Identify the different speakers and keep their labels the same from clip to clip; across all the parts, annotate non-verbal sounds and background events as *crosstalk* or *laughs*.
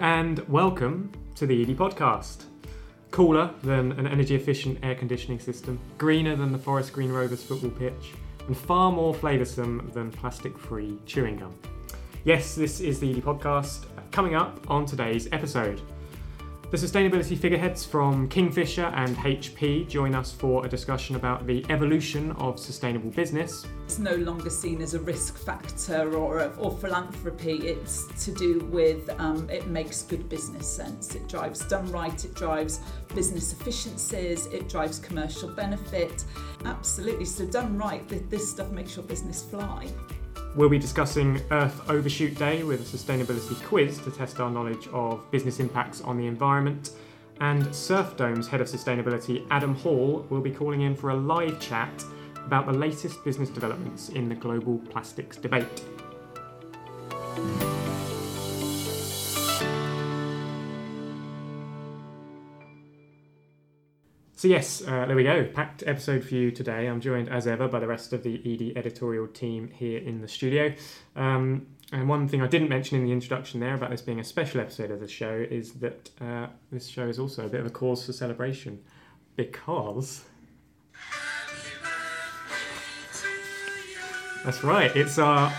Speaker 1: And welcome to the ED podcast. Cooler than an energy efficient air conditioning system, greener than the Forest Green Rovers football pitch, and far more flavoursome than plastic free chewing gum. Yes, this is the ED podcast. Coming up on today's episode, the sustainability figureheads from Kingfisher and HP join us for a discussion about the evolution of sustainable business.
Speaker 2: It's no longer seen as a risk factor or, or philanthropy. It's to do with um, it makes good business sense. It drives done right, it drives business efficiencies, it drives commercial benefit. Absolutely. So, done right, this stuff makes your business fly.
Speaker 1: We'll be discussing Earth Overshoot Day with a sustainability quiz to test our knowledge of business impacts on the environment. And Surfdome's head of sustainability, Adam Hall, will be calling in for a live chat about the latest business developments in the global plastics debate. So, yes, uh, there we go. Packed episode for you today. I'm joined as ever by the rest of the ED editorial team here in the studio. Um, and one thing I didn't mention in the introduction there about this being a special episode of the show is that uh, this show is also a bit of a cause for celebration because. That's right, it's our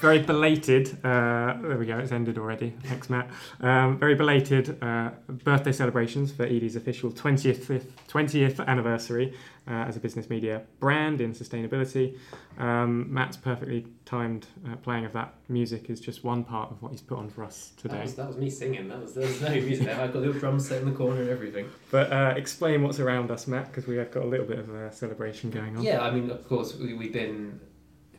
Speaker 1: very belated. Uh, there we go. It's ended already. Thanks, Matt. Um, very belated uh, birthday celebrations for ED's official 20th 20th anniversary uh, as a business media brand in sustainability. Um, Matt's perfectly timed uh, playing of that music is just one part of what he's put on for us today.
Speaker 3: That was, that was me singing. That was there was no music there. I've got little drum set in the corner and everything.
Speaker 1: But uh, explain what's around us, Matt, because we have got a little bit of a celebration going on.
Speaker 3: Yeah, I mean, of course, we, we've been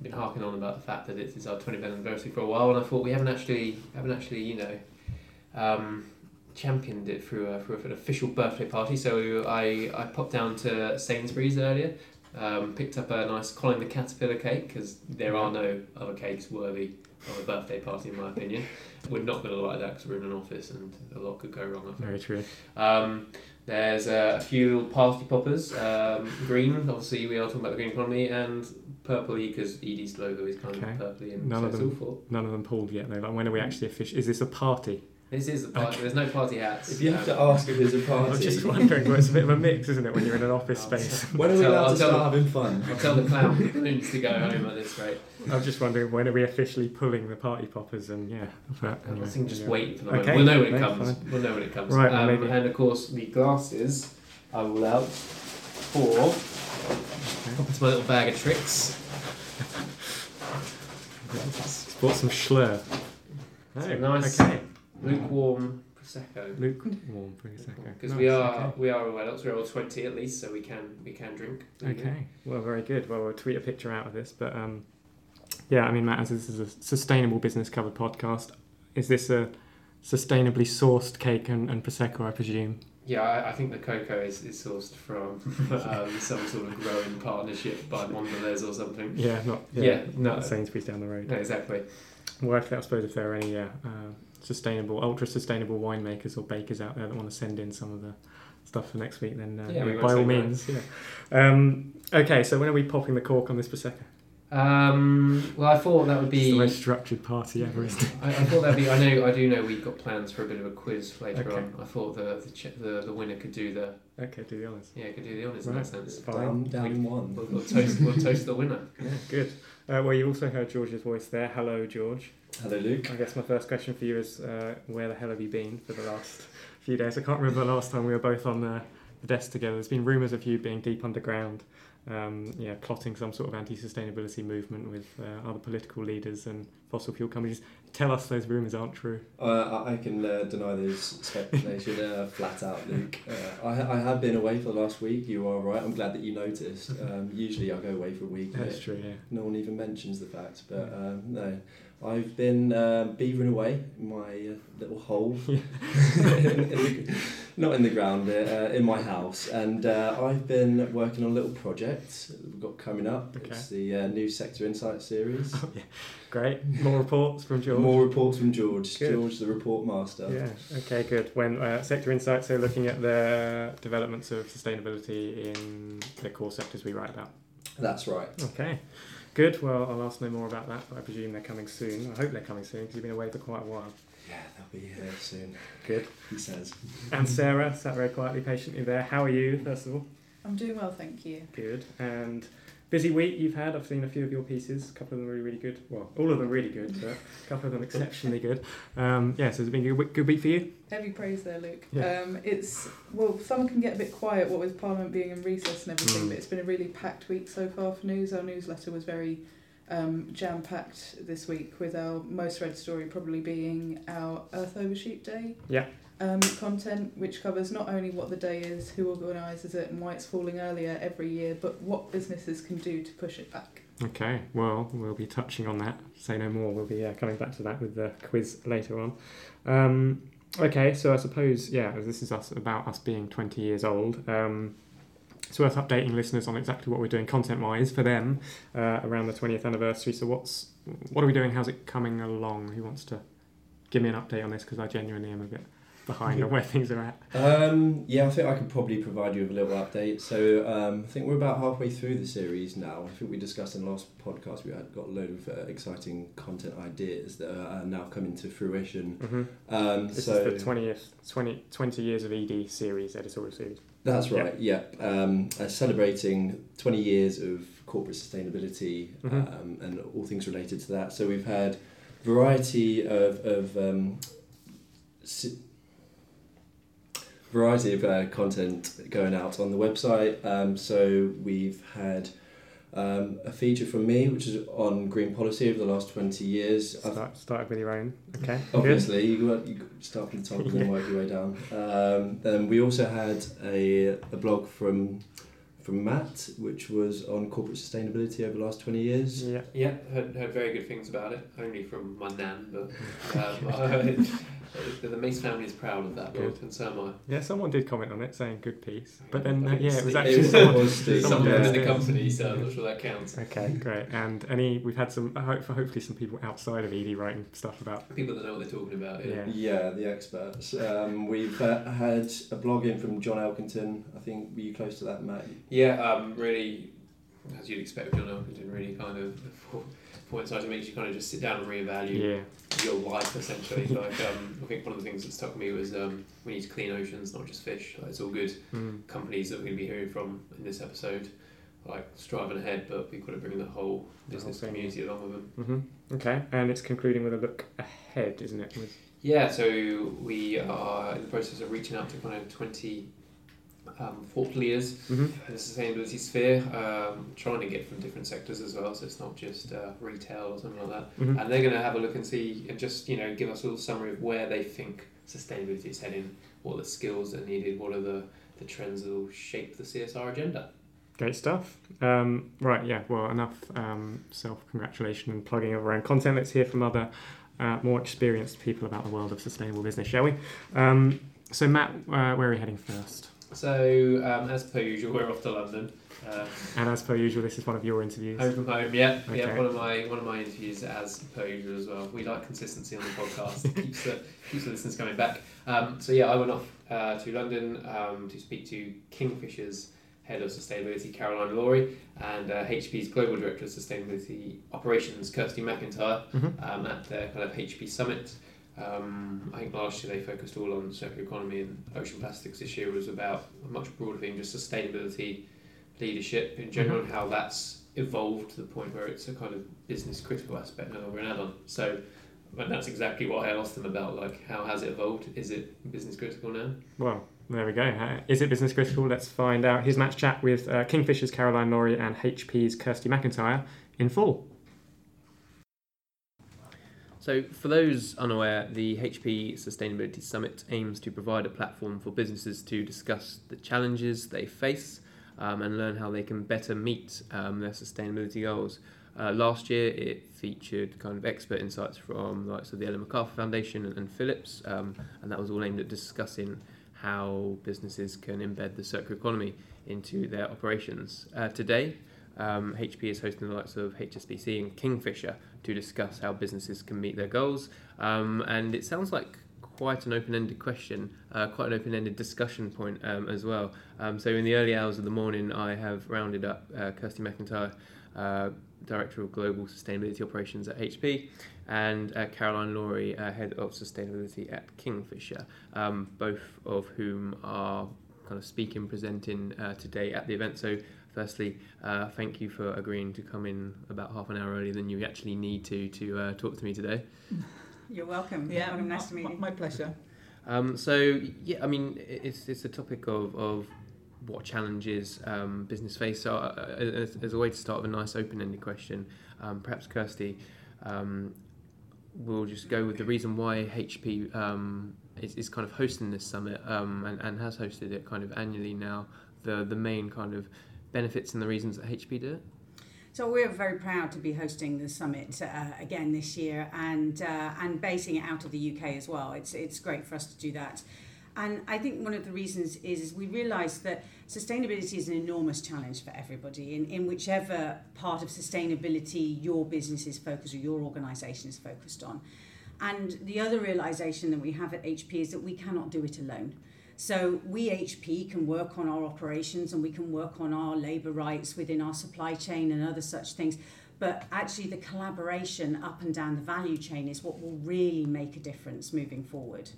Speaker 3: been harking on about the fact that it is our 20th anniversary for a while, and I thought we haven't actually haven't actually you know um, championed it through a, through an official birthday party. So I I popped down to Sainsbury's earlier, um, picked up a nice Colin the Caterpillar cake because there are no other cakes worthy of a birthday party in my opinion. We're not going to like that because we're in an office and a lot could go wrong.
Speaker 1: Very true.
Speaker 3: Um, there's uh, a few little party poppers. Um, green, obviously, we are talking about the green economy, and purpley because ED's logo is kind okay. of purpley. And
Speaker 1: none so of them, none of them pulled yet though. Like when are we actually official? Is this a party?
Speaker 3: This is a party. Okay. There's no party hats.
Speaker 4: If you have to ask if there's a *laughs* party,
Speaker 1: I'm just wondering. Well, it's a bit of a mix, isn't it, when you're in an office space?
Speaker 4: when are we allowed to start having fun?
Speaker 3: I'll tell the clown to go home at this rate.
Speaker 1: I'm just wondering when are we officially pulling the party poppers and yeah.
Speaker 3: But anyway, I think just anyway. wait for the moment. Okay. We'll know when it comes. Fine. We'll know when it comes. Right. Um, maybe. And of course the glasses I will out for. Okay. Into my little bag of tricks.
Speaker 1: Bought some Shloer.
Speaker 3: Oh, nice. Okay. Lukewarm prosecco.
Speaker 1: Lukewarm prosecco.
Speaker 3: Because nice, we are okay. we are all adults. We're all twenty at least, so we can we can drink.
Speaker 1: Okay. Well, very good. Well, we'll tweet a picture out of this, but um, yeah, I mean, Matt, as this is a sustainable business covered podcast, is this a sustainably sourced cake and, and prosecco? I presume.
Speaker 3: Yeah, I, I, think the cocoa is, is sourced from um, *laughs* some sort of growing partnership by Mondelez or something.
Speaker 1: Yeah, not yeah, yeah not no, Sainsbury's down the road.
Speaker 3: No, exactly.
Speaker 1: Well, I suppose if there are any uh, uh, sustainable, ultra sustainable winemakers or bakers out there that want to send in some of the stuff for next week, then uh, yeah, by all means. Yeah. Um, okay, so when are we popping the cork on this prosecco?
Speaker 3: Um, well, I thought that would be
Speaker 1: it's the most structured party ever, isn't it?
Speaker 3: I, I, thought that'd be. I know. I do know we've got plans for a bit of a quiz later okay. on. I thought the the, ch- the the winner could do the.
Speaker 1: Okay, do the honours.
Speaker 3: Yeah, could do the honours right. in that sense.
Speaker 4: Fine. Down, down one.
Speaker 3: We'll, we'll, toast. we'll toast the winner. *laughs*
Speaker 1: Yeah, good. Uh, well, you also heard George's voice there. Hello, George.
Speaker 4: Hello, Luke.
Speaker 1: I guess my first question for you is, uh, where the hell have you been for the last few days? I can't remember the last time we were both on the, the desk together. There's been rumours of you being deep underground um, yeah, plotting some sort of anti-sustainability movement with uh, other political leaders and fossil fuel companies. Tell us those rumours aren't true.
Speaker 4: Uh, I can uh, deny those speculation uh, *laughs* flat out, Luke. Uh, I, I have been away for the last week. You are right. I'm glad that you noticed. *laughs* Um, usually I go away for a week.
Speaker 1: That's true. Yeah.
Speaker 4: No one even mentions the fact, but um, no. I've been uh, beavering away in my uh, little hole, in, in the, not in the ground, uh, in my house, and uh, I've been working on a little project we've got coming up. Okay. It's the uh, new Sector Insight series. *laughs*
Speaker 1: Oh, yeah. Great. More reports from George.
Speaker 4: More reports from George. Good. George, the report master.
Speaker 1: Yeah. Okay. Good. When uh, Sector Insights are looking at the developments of sustainability in the core sectors we write about.
Speaker 4: That's right.
Speaker 1: Okay. Good. Well, I'll ask no more about that, but I presume they're coming soon. I hope they're coming soon because you've been away for quite a while.
Speaker 4: Yeah, they'll be here soon.
Speaker 1: Good.
Speaker 4: He says.
Speaker 1: And Sarah sat very quietly, patiently there. How are you, first of all?
Speaker 5: I'm doing well, thank you.
Speaker 1: Good. And busy week you've had. I've seen a few of your pieces. A couple of them really, really good. Well, all of them really good, but a couple of them exceptionally good. Um, yeah, so has it been a good, good week for you?
Speaker 5: Heavy praise there, Luke.
Speaker 1: Yeah.
Speaker 5: Um, it's well, summer can get a bit quiet, what with Parliament being in recess and everything.
Speaker 1: Mm.
Speaker 5: But it's been a really packed week so far for news. Our newsletter was very um, jam packed this week, with our most read story probably being our Earth Overshoot Day.
Speaker 1: Yeah.
Speaker 5: Um, content which covers not only what the day is, who organises it, and why it's falling earlier every year, but what businesses can do to push it back.
Speaker 1: Okay, well, we'll be touching on that. Say no more. We'll be uh, coming back to that with the quiz later on. Um, okay, so I suppose, yeah, this is us about us being 20 years old. Um, it's worth updating listeners on exactly what we're doing content-wise for them uh, around the 20th anniversary. So what's what are we doing? How's it coming along? Who wants to give me an update on this? Because I genuinely am a bit behind on where things are at.
Speaker 4: Um, yeah, I think I could probably provide you with a little update. So um, I think we're about halfway through the series now. I think we discussed in the last podcast we had got a load of uh, exciting content ideas that are now coming to fruition.
Speaker 1: hmm
Speaker 4: Um,
Speaker 1: This
Speaker 4: so
Speaker 1: is the 20th, 20, 20 years of ED series, editorial series.
Speaker 4: That's right. Yep. Um, uh, celebrating 20 years of corporate sustainability
Speaker 1: Mhm.
Speaker 4: um, and all things related to that. So we've had variety of of um, si- variety of uh, content going out on the website. Um, so we've had. Um, a feature from me, which is on green policy over the last 20 years. I've
Speaker 1: Start, started with your own. Okay.
Speaker 4: Obviously, you got you start from the top and then work your way down. Um, then we also had a, a blog from from Matt, which was on corporate sustainability over the last twenty years.
Speaker 1: Yeah.
Speaker 3: Yeah, heard, heard very good things about it, only from my nan, but um, *laughs* I heard the Mace family is proud of that book, and so am I.
Speaker 1: Yeah, someone did comment on it saying good piece, but then
Speaker 3: I
Speaker 1: uh, yeah, it was actually someone.
Speaker 4: it was the-
Speaker 3: Someone
Speaker 1: someone
Speaker 3: within the company, so I'm not sure that counts.
Speaker 1: Okay, great. And any we've had some hope for hopefully some people outside of ED writing stuff about.
Speaker 3: People that know what they're talking about. Yeah.
Speaker 1: Yeah.
Speaker 4: Yeah, the experts. Um, we've uh, had a blog in from John Elkington. I think were you close to that, Matt?
Speaker 3: Yeah, um, really, as you'd expect, John Elkington really kind of coincides. It makes you kind of just sit down and reevaluate
Speaker 1: Yeah.
Speaker 3: your life essentially. *laughs* like, um, I think one of the things that struck me was um, we need to clean oceans, not just fish. Like, it's all good
Speaker 1: Mm.
Speaker 3: companies that we're going to be hearing from in this episode, like striving ahead, but we've got to bring the whole
Speaker 1: The
Speaker 3: business
Speaker 1: whole thing.
Speaker 3: community along with them.
Speaker 1: hmm Okay, and it's concluding with a look ahead, isn't it? With,
Speaker 3: Yeah, so we are in the process of reaching out to kind of 20 um, thought leaders
Speaker 1: hmm
Speaker 3: in the sustainability sphere, um, trying to get from different sectors as well, so it's not just uh, retail or something like that.
Speaker 1: hmm
Speaker 3: And they're going to have a look and see, and just you know, give us a little summary of where they think sustainability is heading, what are the skills that are needed, what are the, the trends that will shape the CSR agenda.
Speaker 1: Great stuff. Um, right, yeah. Well, enough um, self congratulation and plugging of our own content. Let's hear from other uh, more experienced people about the world of sustainable business, shall we? Um, so, Matt, uh, where are we heading first?
Speaker 3: So, um, as per usual, we're off to London. Um,
Speaker 1: And as per usual, this is one of your interviews.
Speaker 3: home from home, yeah, yeah.
Speaker 1: Okay.
Speaker 3: One of my one of my interviews, as per usual as well. We like consistency on the podcast. It keeps the *laughs* keeps the listeners coming back. Um, so yeah, I went off uh, to London um, to speak to Kingfisher's head of sustainability, Caroline Laurie, and uh, HP's global director of sustainability operations, Kirsty McIntyre,
Speaker 1: Mhm.
Speaker 3: um, at the kind of HP summit. Um, I think last year they focused all on circular economy and ocean plastics. This year was about a much broader theme, just sustainability, leadership in general, and how that's evolved to the point where it's a kind of business critical aspect, no longer an add-on. So, and that's exactly what I asked them about. Like, how has it evolved? Is it business critical now?
Speaker 1: Well, there we go. Uh, Is it business critical? Let's find out. Here's Matt's chat with uh, Kingfisher's Caroline Laurie and HP's Kirsty McIntyre in full.
Speaker 3: So, for those unaware, the HP Sustainability Summit aims to provide a platform for businesses to discuss the challenges they face um, and learn how they can better meet um, their sustainability goals. Uh, last year, it featured kind of expert insights from the likes of the Ellen MacArthur Foundation and, and Philips, um, and that was all aimed at discussing how businesses can embed the circular economy into their operations. Uh, today, um, HP is hosting the likes of HSBC and Kingfisher to discuss how businesses can meet their goals. Um, and it sounds like quite an open-ended question, uh, quite an open-ended discussion point um, as well. Um, so in the early hours of the morning, I have rounded up uh, Kirsty McIntyre uh, Director of Global Sustainability Operations at HP, and uh, Caroline Laurie, uh, Head of Sustainability at Kingfisher, um, both of whom are kind of speaking, presenting uh, today at the event. So, firstly, uh, thank you for agreeing to come in about half an hour earlier than you actually need to to uh, talk to me today. *laughs*
Speaker 6: You're welcome.
Speaker 2: Yeah,
Speaker 6: welcome. Nice to meet
Speaker 2: my,
Speaker 6: you.
Speaker 2: my pleasure.
Speaker 3: Um, so yeah, I mean, it's it's a topic of, of what challenges um, business face. So uh, as, as a way to start with a nice open-ended question, um, perhaps Kirsty, um, we'll just go with the reason why HP um, is, is kind of hosting this summit um, and, and has hosted it kind of annually now. The the main kind of benefits and the reasons that HP do it.
Speaker 6: So we're very proud to be hosting the summit uh, again this year and uh, and basing it out of the UK as well. It's it's great for us to do that. And I think one of the reasons is, is we realise that sustainability is an enormous challenge for everybody in, in whichever part of sustainability your business is focused or your organisation is focused on. And the other realisation that we have at HP is that we cannot do it alone. So we HP can work on our operations and we can work on our labour rights within our supply chain and other such things. But actually, the collaboration up and down the value chain is what will really make a difference moving forward.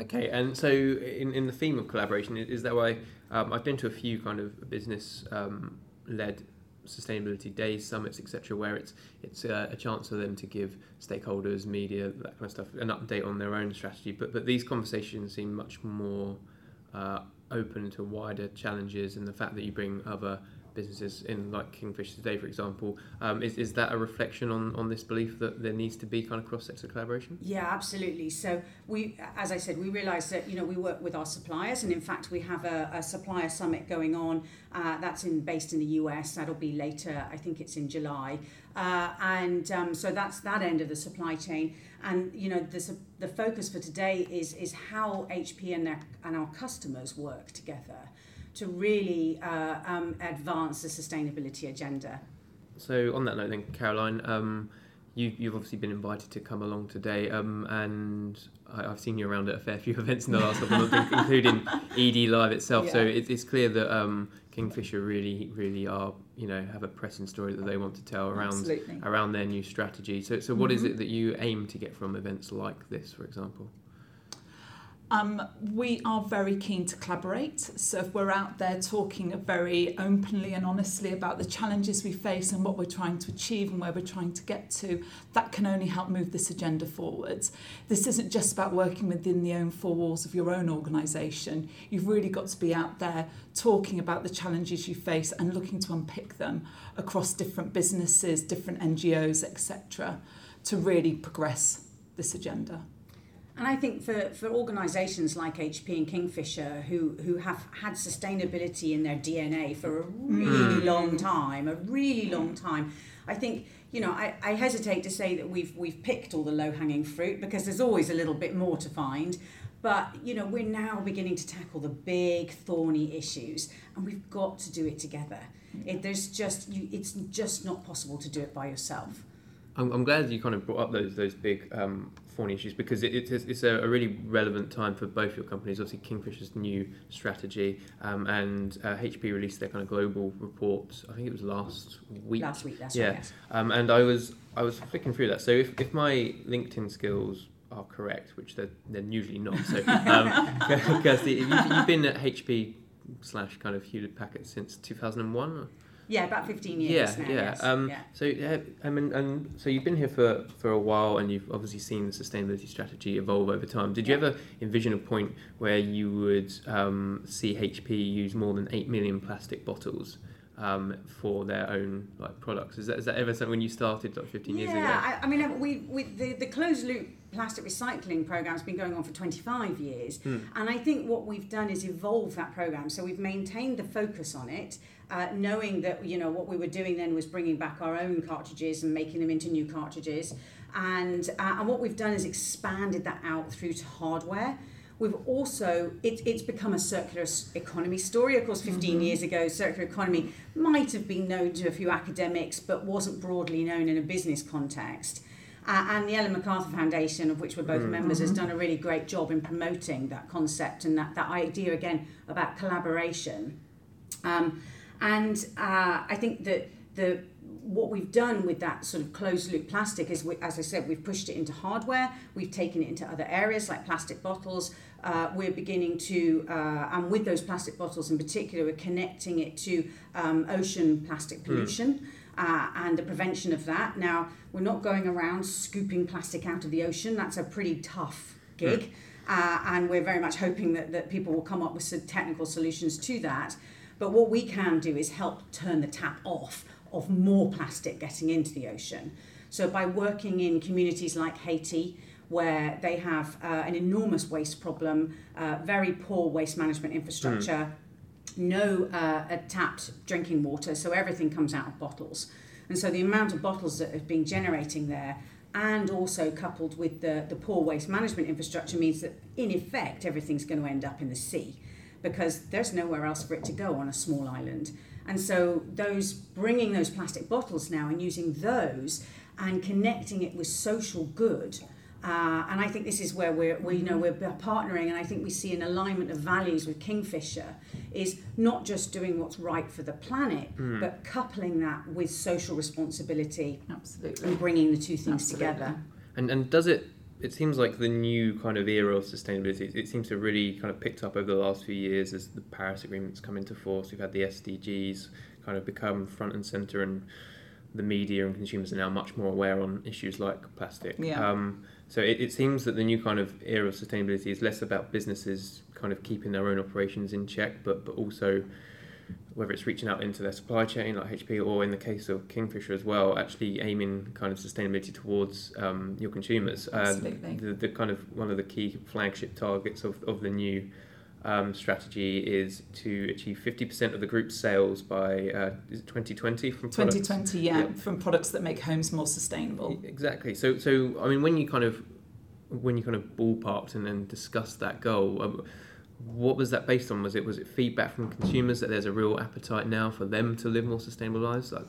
Speaker 3: Okay, and so in, in the theme of collaboration, is that why um, I've been to a few kind of business um, led sustainability days, summits, etc., where it's it's uh, a chance for them to give stakeholders, media, that kind of stuff, an update on their own strategy. But but these conversations seem much more uh, open to wider challenges, and the fact that you bring other businesses in like Kingfisher today, for example, um, is, is that a reflection on, on this belief that there needs to be kind of cross-sector collaboration?
Speaker 6: Yeah, absolutely. So we, as I said, we realise that you know we work with our suppliers, and in fact we have a, a supplier summit going on. Uh, that's in based in the US. That'll be later. I think it's in July, uh, and um, so that's that end of the supply chain. And you know the the focus for today is is how HP and their and our customers work together to really uh, um, advance the sustainability agenda.
Speaker 3: So on that note, then Caroline, um, you, you've obviously been invited to come along today, um, and I, have seen you around at a fair few *laughs* events in the last couple of months, including ED Live itself. Yeah. So it, it's clear that um, Kingfisher really, really are, you know, have a pressing story that they want to tell around
Speaker 2: Absolutely.
Speaker 3: around their new strategy. So, so what mm-hmm. is it that you aim to get from events like this, for example?
Speaker 2: Um, we are very keen to collaborate. So if we're out there talking very openly and honestly about the challenges we face and what we're trying to achieve and where we're trying to get to, that can only help move this agenda forwards. This isn't just about working within the own four walls of your own organisation. You've really got to be out there talking about the challenges you face and looking to unpick them across different businesses, different NGOs, etc., to really progress this agenda.
Speaker 6: And I think for, for organisations like HP and Kingfisher who, who have had sustainability in their DNA for a really mm. long time, a really long time, I think, you know, I, I hesitate to say that we've we've picked all the low hanging fruit because there's always a little bit more to find. But you know, we're now beginning to tackle the big thorny issues, and we've got to do it together. It, there's just you, it's just not possible to do it by yourself.
Speaker 3: I'm, I'm glad you kind of brought up those those big um, thorny issues because it, it's, it's a, really relevant time for both your companies. Obviously, Kingfisher's new strategy um, and uh, HP released their kind of global report. I think it was last week.
Speaker 6: Last week, that's
Speaker 3: yeah.
Speaker 6: right. Yes.
Speaker 3: Um, and I was I was flicking through that. So if, if my LinkedIn skills are correct, which they're, they're usually not. So, *laughs* um, *laughs* Kirsty, you've, you've been at HP slash kind of Hewlett Packard since 2001.
Speaker 6: Yeah, about 15 years
Speaker 3: yeah,
Speaker 6: now.
Speaker 3: Yeah,
Speaker 6: yes.
Speaker 3: um,
Speaker 6: yeah.
Speaker 3: So, I mean, and so you've been here for, for a while, and you've obviously seen the sustainability strategy evolve over time. Did you ever envision a point where you would um, see HP use more than eight million plastic bottles um, for their own like products? Is that is that ever something when you started like 15
Speaker 6: yeah,
Speaker 3: years ago?
Speaker 6: Yeah, I, I, mean, we, we the the closed loop plastic recycling program has been going on for 25 years,
Speaker 3: hmm.
Speaker 6: and I think what we've done is evolve that program. So we've maintained the focus on it uh, knowing that you know what we were doing then was bringing back our own cartridges and making them into new cartridges, and uh, and what we've done is expanded that out through to hardware. We've also it, it's become a circular economy story. Of course, 15 mm-hmm. years ago, circular economy might have been known to a few academics, but wasn't broadly known in a business context. Uh, and the Ellen MacArthur Foundation, of which we're both mm-hmm. members, has done a really great job in promoting that concept and that, that idea again about collaboration. Um, and uh, I think that the what we've done with that sort of closed loop plastic is, we, as I said, we've pushed it into hardware, we've taken it into other areas like plastic bottles. Uh, we're beginning to, uh, and with those plastic bottles in particular, we're connecting it to um, ocean plastic pollution. Mm. Uh, and the prevention of that. Now, we're not going around scooping plastic out of the ocean. That's a pretty tough gig. Mm. Uh, and we're very much hoping that, that people will come up with some technical solutions to that. But what we can do is help turn the tap off of more plastic getting into the ocean. So by working in communities like Haiti, where they have uh, an enormous waste problem, uh, very poor waste management infrastructure, mm. no uh, tapped drinking water, so everything comes out of bottles. And so the amount of bottles that have been generating there and also coupled with the, the poor waste management infrastructure means that in effect everything's going to end up in the sea because there's nowhere else for it to go on a small island. And so those bringing those plastic bottles now and using those and connecting it with social good. Uh, and I think this is where we're, we, you know, we're partnering, and I think we see an alignment of values with Kingfisher is not just doing what's right for the planet, mm. but coupling that with social responsibility,
Speaker 2: absolutely,
Speaker 6: and bringing the two things absolutely. together.
Speaker 3: And and does it it seems like the new kind of era of sustainability, it seems to have really kind of picked up over the last few years as the Paris Agreement's come into force. We've had the SDGs kind of become front and centre, and the media and consumers are now much more aware on issues like plastic.
Speaker 2: Yeah. Um,
Speaker 3: so it, it seems that the new kind of era of sustainability is less about businesses kind of keeping their own operations in check, but, but also whether it's reaching out into their supply chain like HP or in the case of Kingfisher as well, actually aiming kind of sustainability towards um, your consumers.
Speaker 2: Absolutely.
Speaker 3: Uh, the, the kind of one of the key flagship targets of, of the new um, strategy is to achieve 50% of the group's sales by uh, 2020 from
Speaker 2: 2020 yeah, yeah, from products that make homes more sustainable
Speaker 3: exactly so so i mean when you kind of when you kind of ballparked and then discussed that goal um, what was that based on? Was it was it feedback from consumers that there's a real appetite now for them to live more sustainable lives? Like,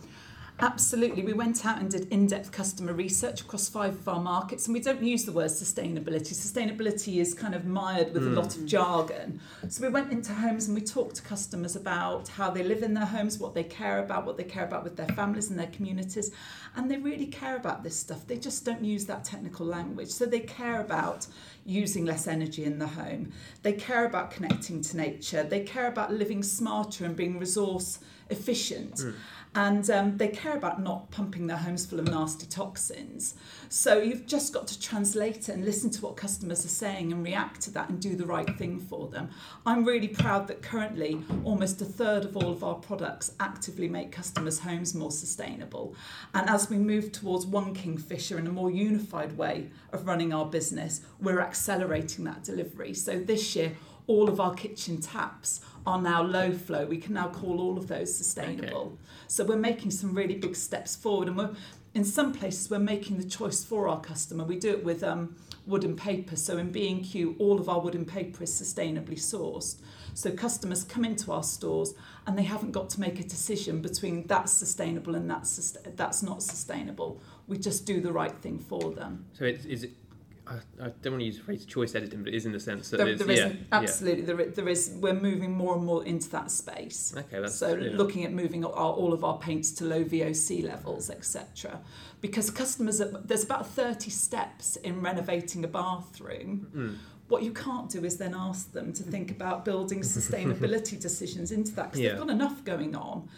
Speaker 2: Absolutely. We went out and did in depth customer research across five of our markets, and we don't use the word sustainability. Sustainability is kind of mired with mm. a lot of jargon. So we went into homes and we talked to customers about how they live in their homes, what they care about, what they care about with their families and their communities. And they really care about this stuff. They just don't use that technical language. So they care about using less energy in the home. They care about connecting to nature. They care about living smarter and being resource efficient. Mm and um, they care about not pumping their homes full of nasty toxins. So you've just got to translate it and listen to what customers are saying and react to that and do the right thing for them. I'm really proud that currently almost a third of all of our products actively make customers' homes more sustainable. And as we move towards one Kingfisher and a more unified way of running our business, we're accelerating that delivery. So this year, all of our kitchen taps are now low flow. We can now call all of those sustainable. Okay. So we're making some really big steps forward, and we're in some places we're making the choice for our customer. We do it with um, wood and paper. So in B&Q, all of our wood and paper is sustainably sourced. So customers come into our stores and they haven't got to make a decision between that's sustainable and that's that's not sustainable. We just do the right thing for them.
Speaker 3: So it's, is it I, I, don't want to use the phrase choice editing, but it is in the sense that
Speaker 2: there,
Speaker 3: there
Speaker 2: is
Speaker 3: yeah,
Speaker 2: absolutely yeah. There, there is. We're moving more and more into that space.
Speaker 3: Okay, that's
Speaker 2: so
Speaker 3: yeah.
Speaker 2: looking at moving our, all of our paints to low VOC levels, etc. Because customers, are, there's about thirty steps in renovating a bathroom. Mm. What you can't do is then ask them to think about building *laughs* sustainability decisions into that because they've got enough going on.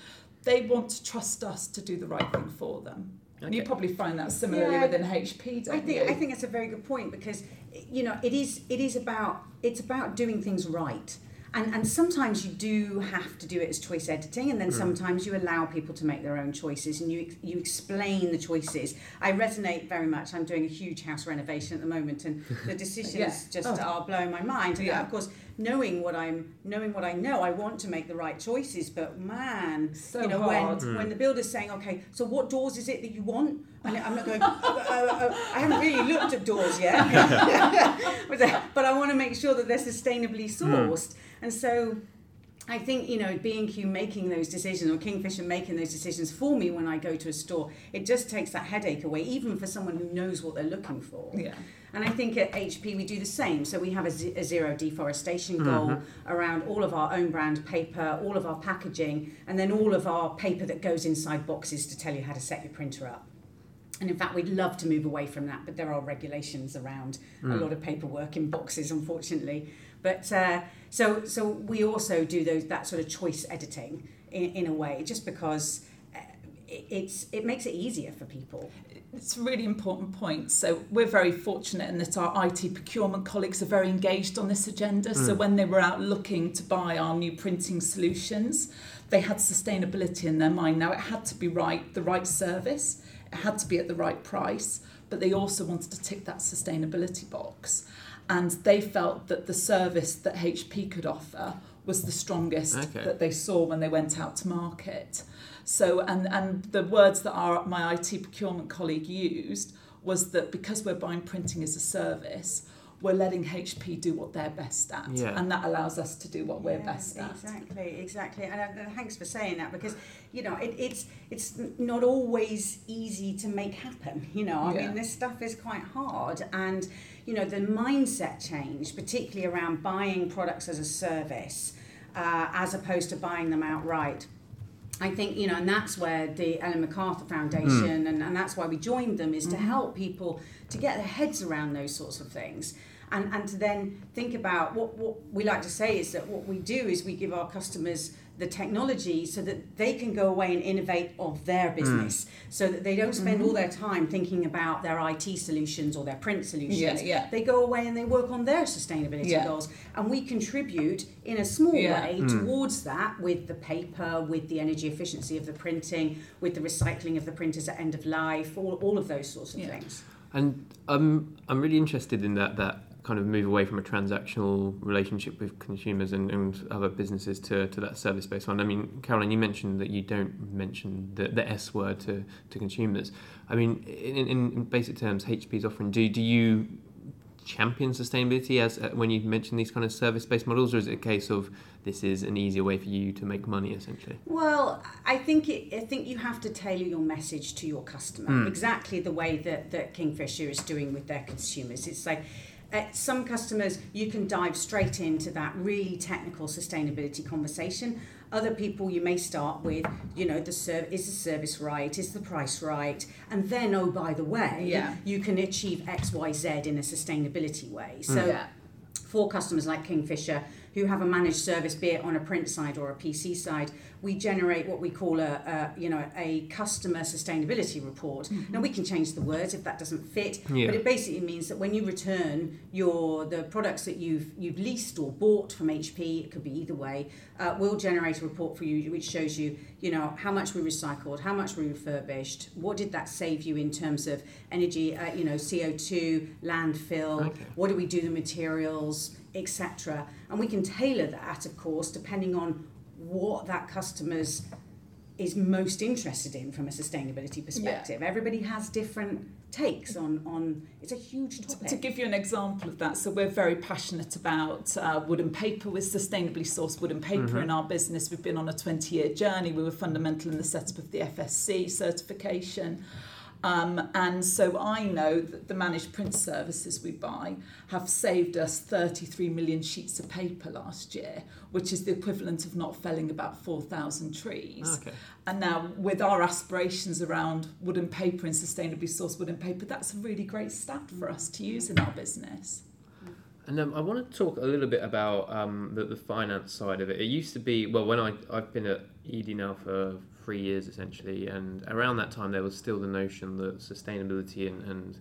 Speaker 2: They want to trust us to do the right thing for them. Okay. You probably find that similarly yeah, within HP, don't
Speaker 6: I think
Speaker 2: you?
Speaker 6: I think it's a very good point because you know it is it is about it's about doing things right. And, and sometimes you do have to do it as choice editing, and then mm. sometimes you allow people to make their own choices and you you explain the choices. I resonate very much. I'm doing a huge house renovation at the moment, and the *laughs* decisions yeah. just oh. are blowing my mind. And yeah. of course, knowing what I'm knowing what I know, I want to make the right choices. But man,
Speaker 2: so
Speaker 6: you know
Speaker 2: hard.
Speaker 6: when mm. when the builder's saying, okay, so what doors is it that you want? And I'm not going. *laughs* uh, uh, I haven't really looked at doors yet, *laughs* but I want to make sure that they're sustainably hmm. sourced. Mm. And so I think you know B&Q making those decisions or Kingfisher making those decisions for me when I go to a store, it just takes that headache away, even for someone who knows what they're looking for.
Speaker 2: Yeah.
Speaker 6: And I think at HP we do the same. So we have a, z- a zero deforestation goal around all of our own brand paper, all of our packaging, and then all of our paper that goes inside boxes to tell you how to set your printer up. And in fact, we'd love to move away from that, but there are regulations around a lot of paperwork in boxes, unfortunately. But uh, so so we also do those that sort of choice editing in, in a way, just because uh, it, it's it makes it easier for people.
Speaker 2: It's a really important point. So we're very fortunate in that our IT procurement colleagues are very engaged on this agenda. So when they were out looking to buy our new printing solutions, they had sustainability in their mind. Now it had to be right, the right service, it had to be at the right price, but they also wanted to tick that sustainability box. And they felt that the service that HP could offer was the strongest
Speaker 3: Okay.
Speaker 2: that they saw when they went out to market. So, and, and the words that our, my IT procurement colleague used was that because we're buying printing as a service, we're letting HP do what they're best at.
Speaker 3: Yeah.
Speaker 2: And that allows us to do what we're best at.
Speaker 6: Exactly, exactly. And uh, thanks for saying that because you know it, it's it's not always easy to make happen. You know, I
Speaker 2: Yeah.
Speaker 6: mean this stuff is quite hard, and you know the mindset change, particularly around buying products as a service, uh, as opposed to buying them outright. I think, you know, and that's where the Ellen MacArthur Foundation mm. and, and that's why we joined them is to mm-hmm. help people to get their heads around those sorts of things. And, and to then think about what, what we like to say is that what we do is we give our customers the technology so that they can go away and innovate of their business so that they don't spend all their time thinking about their IT solutions or their print solutions.
Speaker 2: Yeah, yeah.
Speaker 6: They go away and they work on their sustainability
Speaker 2: Yeah.
Speaker 6: goals and we contribute in a small way towards that with the paper, with the energy efficiency of the printing, with the recycling of the printers at end of life, all, all of those sorts of things.
Speaker 3: And um, I'm really interested in that that kind of move away from a transactional relationship with consumers and, and other businesses to, to that service based one. I mean, Caroline, you mentioned that you don't mention the, the S word to, to consumers. I mean, in, in, basic terms, HP's offering, do, do you champion sustainability as uh, when you mention these kind of service based models, or is it a case of this is an easier way for you to make money essentially?
Speaker 6: Well, I think it, I think you have to tailor your message to your customer exactly the way that, that Kingfisher is doing with their consumers. It's like uh, some customers you can dive straight into that really technical sustainability conversation. Other people you may start with, you know, the serv- is the service right, is the price right, and then oh by the way,
Speaker 2: Yeah.
Speaker 6: you can achieve X Y Z in a sustainability way. So
Speaker 2: Yeah.
Speaker 6: for customers like Kingfisher who have a managed service, be it on a print side or a PC side, we generate what we call a, a you know a customer sustainability report. Mm-hmm. Now we can change the words if that doesn't fit,
Speaker 3: Yeah.
Speaker 6: but it basically means that when you return your the products that you've you've leased or bought from HP, it could be either way, uh, we'll generate a report for you which shows you you know how much we recycled, how much we refurbished, what did that save you in terms of energy, uh, you know CO two, landfill,
Speaker 3: Okay.
Speaker 6: what do we do the materials, etc. And we can tailor that, of course, depending on what that customer's is most interested in from a sustainability perspective. Everybody has different takes on on. It's a huge topic.
Speaker 2: to give you an example of that, so we're very passionate about uh, wooden paper with sustainably sourced wooden paper in our business. We've been on a 20 year journey. We were fundamental in the setup of the FSC certification. Um, and so I know that the managed print services we buy have saved us 33 million sheets of paper last year, which is the equivalent of not felling about 4,000 trees.
Speaker 3: Okay.
Speaker 2: And now, with our aspirations around wooden paper and sustainably sourced wooden paper, that's a really great stat for us to use in our business.
Speaker 3: And um, I want to talk a little bit about um, the, the finance side of it. It used to be, well, when I, I've been at ED now for three years essentially, and around that time there was still the notion that sustainability and, and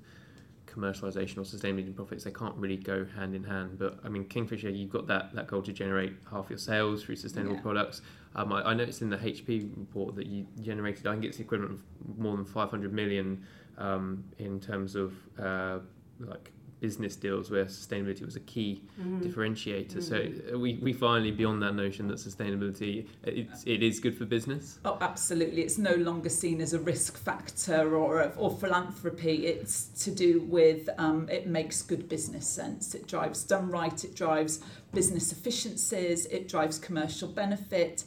Speaker 3: commercialization or sustainability and profits, they can't really go hand in hand. But I mean, Kingfisher, you've got that, that goal to generate half your sales through sustainable
Speaker 2: Yeah.
Speaker 3: products. Um, I, I noticed in the HP report that you generated, I think it's the equivalent of more than 500 million um, in terms of uh, like business deals where sustainability was a key
Speaker 6: Mm.
Speaker 3: differentiator. So
Speaker 6: Mm-hmm.
Speaker 3: uh, we, we finally beyond that notion that sustainability it's, it is good for business.
Speaker 2: Oh, absolutely. It's no longer seen as a risk factor or, a, or philanthropy. It's to do with um, it makes good business sense. It drives, done right, it drives business efficiencies, it drives commercial benefit.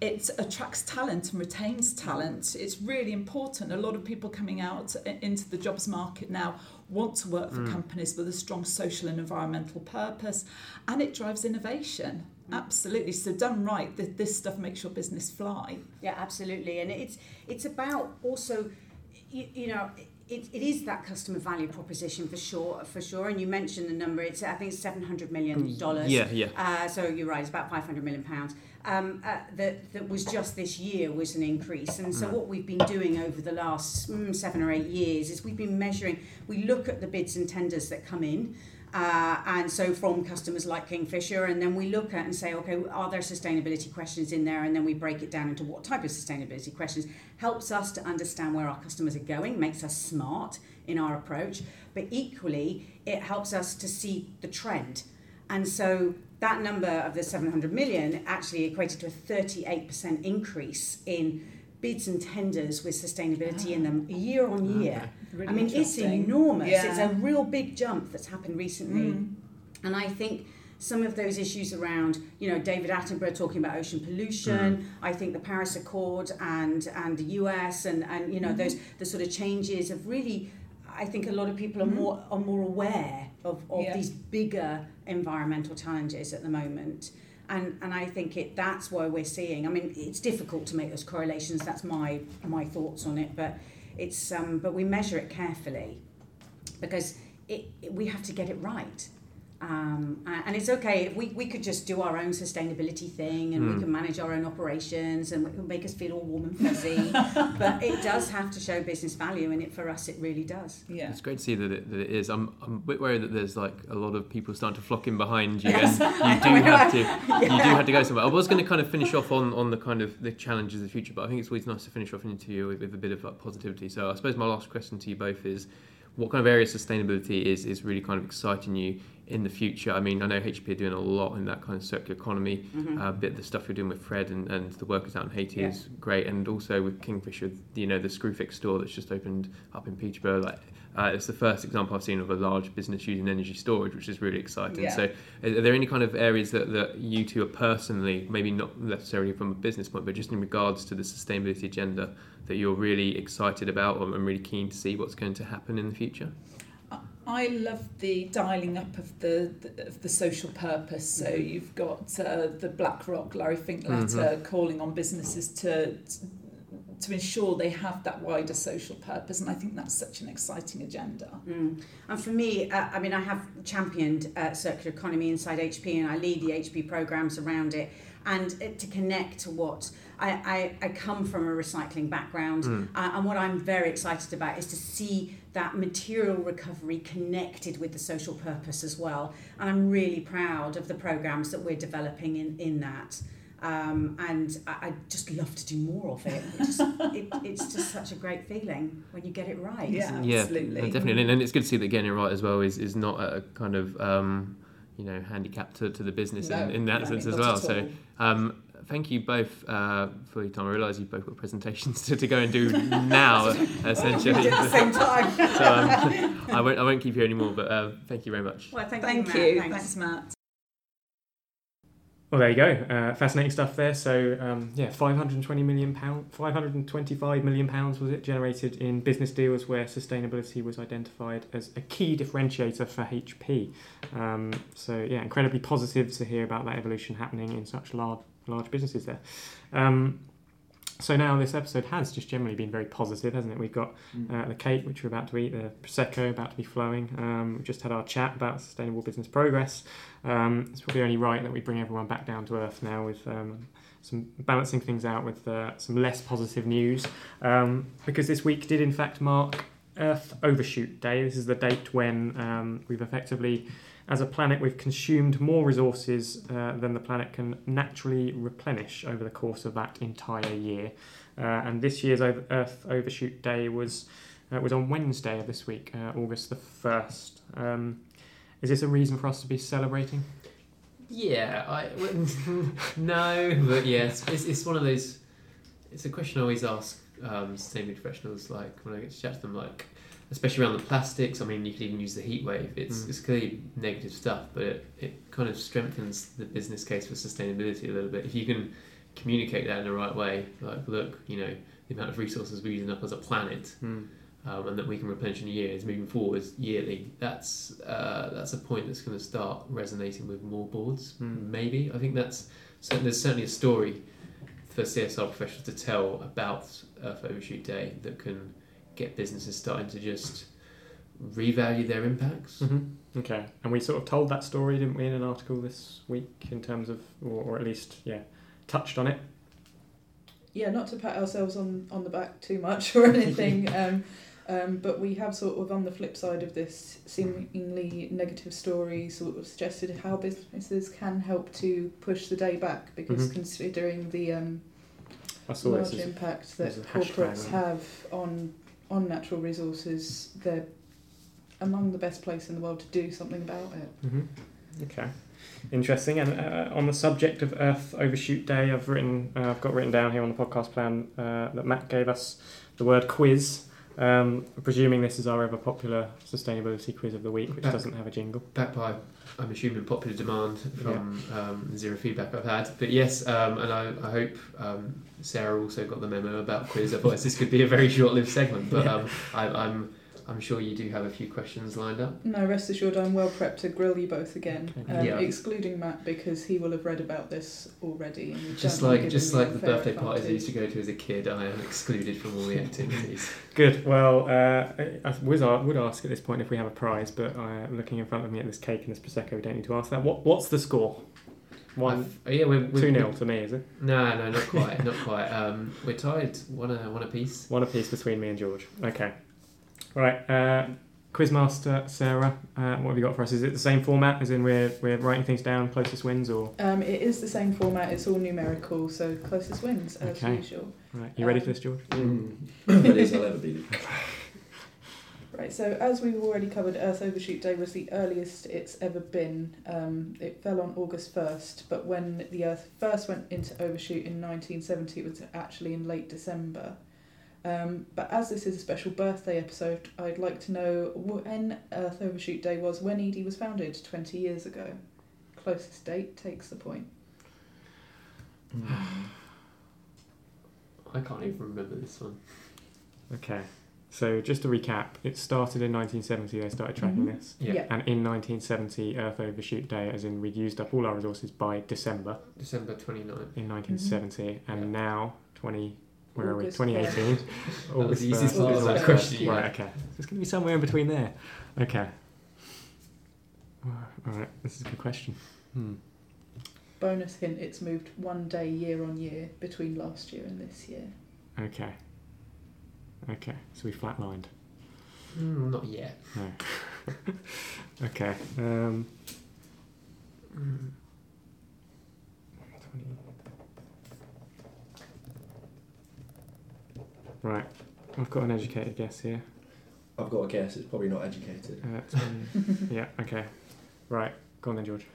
Speaker 2: It attracts talent and retains talent. It's really important. A lot of people coming out into the jobs market now want to work for
Speaker 3: Mm.
Speaker 2: companies with a strong social and environmental purpose, and it drives innovation. Absolutely. So done right, th- this stuff makes your business fly.
Speaker 6: Yeah, absolutely, and it's it's about also, you, you know. It, it is that customer value proposition for sure, for sure. And you mentioned the number. It's I think it's seven hundred million dollars.
Speaker 3: Yeah, yeah.
Speaker 6: Uh, so you're right. It's about five hundred million pounds. Um, uh, that that was just this year was an increase. And so
Speaker 3: Mm.
Speaker 6: what we've been doing over the last mm, seven or eight years is we've been measuring. We look at the bids and tenders that come in. Uh, and so from customers like Kingfisher, and then we look at and say, okay, are there sustainability questions in there? And then we break it down into what type of sustainability questions. Helps us to understand where our customers are going, makes us smart in our approach, but equally, it helps us to see the trend. And so that number of the 700 million actually equated to a 38% increase in bids and tenders with sustainability in them year on year.
Speaker 3: Okay.
Speaker 2: Really
Speaker 6: I mean, it's enormous.
Speaker 2: Yeah.
Speaker 6: It's a real big jump that's happened recently.
Speaker 2: Mm.
Speaker 6: And I think some of those issues around, you know, David Attenborough talking about ocean pollution, I think the Paris Accord and and the US and, and you know, those the sort of changes have really I think a lot of people are
Speaker 2: Mhm.
Speaker 6: more are more aware of, of
Speaker 2: Yeah.
Speaker 6: these bigger environmental challenges at the moment. And and I think it that's why we're seeing I mean it's difficult to make those correlations, that's my my thoughts on it, but it's um but we measure it carefully because it, it we have to get it right. Um, and it's okay if we, we could just do our own sustainability thing and we
Speaker 3: Mm.
Speaker 6: can manage our own operations and it will make us feel all warm and fuzzy. *laughs* but it does have to show business value in it for us, it really does.
Speaker 2: Yeah.
Speaker 3: It's great to see that it, that it is. I'm, I'm a bit worried that there's like a lot of people starting to flock in behind you,
Speaker 6: Yes.
Speaker 3: and you *laughs* do have to you do have to go somewhere. I was going to kind of finish off on, on the kind of the challenges of the future, but I think it's always nice to finish off an interview with, with a bit of like positivity. So I suppose my last question to you both is, what kind of area of sustainability is is really kind of exciting you in the future? I mean, I know HP are doing a lot in that kind of circular economy.
Speaker 6: Mhm.
Speaker 3: Uh, bit the stuff you're doing with Fred and, and the workers out in Haiti
Speaker 6: Yeah.
Speaker 3: is great, and also with Kingfisher, you know, the Screwfix store that's just opened up in Peterborough. Like, uh, it's the first example I've seen of a large business using energy storage, which is really exciting.
Speaker 2: Yeah.
Speaker 3: So, are, there any kind of areas that, that you two are personally, maybe not necessarily from a business point, but just in regards to the sustainability agenda, that you're really excited about or and really keen to see what's going to happen in the future?
Speaker 2: I love the dialing up of the, the of the social purpose. So
Speaker 6: Mhm.
Speaker 2: you've got uh, the BlackRock Larry Fink letter calling on businesses to to ensure they have that wider social purpose, and I think that's such an exciting agenda.
Speaker 6: Mm. And for me, uh, I mean, I have championed uh, circular economy inside HP, and I lead the HP programs around it. And uh, to connect to what I, I, I come from a recycling background,
Speaker 3: Mm.
Speaker 6: uh, and what I'm very excited about is to see that material recovery connected with the social purpose as well. And I'm really proud of the programs that we're developing in, in that. Um, and I, I just love to do more of it. It just, *laughs* it. It's just such a great feeling when you get it right.
Speaker 2: Yeah,
Speaker 3: yeah,
Speaker 2: absolutely.
Speaker 3: definitely, and, and it's good to see that getting it right as well is, is not a kind of um, you know handicap to, to the business in,
Speaker 2: No,
Speaker 3: in that
Speaker 2: I
Speaker 3: sense
Speaker 2: mean,
Speaker 3: as well. So um, thank you both uh, for your time. I realise you've both got presentations *laughs* to, to go and do now, *laughs* essentially.
Speaker 6: At the same time. *laughs*
Speaker 3: so um, I won't I won't keep you anymore. But uh, thank you very much.
Speaker 6: Well, thank,
Speaker 2: Thank
Speaker 6: you.
Speaker 2: you.
Speaker 6: Matt.
Speaker 2: Thanks, Matt.
Speaker 1: Well, there you go. Uh, fascinating stuff there. So, um, yeah, 520 million pound, 525 million pounds was it generated in business deals where sustainability was identified as a key differentiator for HP. Um, so, yeah, incredibly positive to hear about that evolution happening in such large large businesses there. Um, so now this episode has just generally been very positive, hasn't it? We've got uh, the cake which we're about to eat, the prosecco about to be flowing. Um, we've just had our chat about sustainable business progress. Um, it's probably only right that we bring everyone back down to earth now with um, some balancing things out with uh, some less positive news, um, because this week did in fact mark Earth Overshoot Day. This is the date when um, we've effectively, as a planet, we've consumed more resources uh, than the planet can naturally replenish over the course of that entire year. Uh, and this year's Earth Overshoot Day was uh, was on Wednesday of this week, uh, August the first. Um, Is this a reason for us to be celebrating?
Speaker 3: Yeah, I *laughs* no, but yes, it's, it's one of those. It's a question I always ask um, professionals. Like when I get to chat to them, like especially around the plastics. I mean, you could even use the heat wave. It's
Speaker 1: Mm.
Speaker 3: it's clearly negative stuff, but it, it kind of strengthens the business case for sustainability a little bit if you can communicate that in the right way. Like, look, you know, the amount of resources we're using up as a planet
Speaker 1: Hmm.
Speaker 3: um, and that we can replenish in a year is moving forwards yearly. That's uh, that's a point that's going to start resonating with more boards.
Speaker 1: Mm.
Speaker 3: Maybe I think that's so there's certainly a story for CSR professionals to tell about Earth Overshoot Day that can get businesses starting to just revalue their impacts.
Speaker 1: hmm Okay, and we sort of told that story, didn't we, in an article this week, in terms of, or, or at least, yeah, touched on it.
Speaker 5: yeah, not to pat ourselves on, on the back too much *laughs* or anything, *laughs* um, um, but we have sort of on the flip side of this seemingly negative story sort of suggested how businesses can help to push the day back because
Speaker 1: Mhm.
Speaker 5: considering the um,
Speaker 1: I saw
Speaker 5: large impact that
Speaker 1: as a hashtag,
Speaker 5: corporates have on on natural resources, they're among the best place in the world to do something about it.
Speaker 1: hmm Okay, interesting. And uh, on the subject of Earth Overshoot Day, I've written, uh, I've got written down here on the podcast plan uh, that Matt gave us the word quiz. Um, presuming this is our ever popular sustainability quiz of the week, which
Speaker 3: Back-
Speaker 1: doesn't have a jingle.
Speaker 3: Backed by, I'm assuming, popular demand from um, zero feedback I've had. But yes, um, and I, I hope um, Sarah also got the memo about quiz. Otherwise, this could be a very short-lived segment. But um, I, I'm I'm sure you do have a few questions lined up.
Speaker 5: No, rest assured, I'm well prepped to grill you both again, um,
Speaker 3: Yeah.
Speaker 5: excluding Matt because he will have read about this already. And
Speaker 3: Just like just like the
Speaker 5: fair
Speaker 3: birthday parties I used to go to as a kid, I am excluded from all the *laughs* activities.
Speaker 1: Good. Well, uh, I I would ask at this point if we have a prize, but uh, looking in front of me at this cake and this prosecco, we don't need to ask that. What What's the score? One,
Speaker 3: I've- yeah, we're, we're
Speaker 1: two nil to me, is it?
Speaker 3: No, no, not quite, not quite. Um, we're tied, one a one apiece.
Speaker 1: One apiece between me and George. Okay. Right. Uh, Quizmaster Sarah, uh, what have you got for us? Is it the same format, as in we're we're writing things down, closest wins, or
Speaker 5: Um, it is the same format. It's all numerical, so closest wins as
Speaker 1: Okay.
Speaker 5: usual.
Speaker 1: right? You ready for this, George?
Speaker 4: Mm. Ready as I'll ever be. *laughs*
Speaker 5: Right, so as we've already covered, Earth Overshoot Day was the earliest it's ever been. Um, it fell on August 1st, but when the Earth first went into overshoot in 1970, it was actually in late December. Um, but as this is a special birthday episode, I'd like to know when Earth Overshoot Day was, when Edie was founded 20 years ago. Closest date takes the point. *sighs*
Speaker 3: I can't even remember this one.
Speaker 1: Okay. So just to recap, it started in 1970. They started tracking
Speaker 5: Mhm.
Speaker 1: this,
Speaker 3: Yeah.
Speaker 1: and in 1970, Earth Overshoot Day, as in we'd used up all our resources by December
Speaker 3: December 29th.
Speaker 1: in 1970, and
Speaker 3: Yeah.
Speaker 1: now 20. Where
Speaker 5: August
Speaker 1: are we? 2018. *laughs*
Speaker 3: That was
Speaker 1: August
Speaker 3: the easiest part of that
Speaker 5: August
Speaker 3: question.
Speaker 1: Right, okay. So it's going to be somewhere in between there. Okay. All right, this is a good question. Hmm.
Speaker 5: Bonus hint it's moved one day year on year between last year and this year.
Speaker 1: Okay. Okay, so we flatlined.
Speaker 3: Mm, not yet.
Speaker 1: No. *laughs* okay. Um, mm, 20. Right, I've got an educated guess here.
Speaker 4: I've got a guess. It's probably not educated.
Speaker 1: Uh, 20 *laughs* yeah, okay. Right, go on then, George.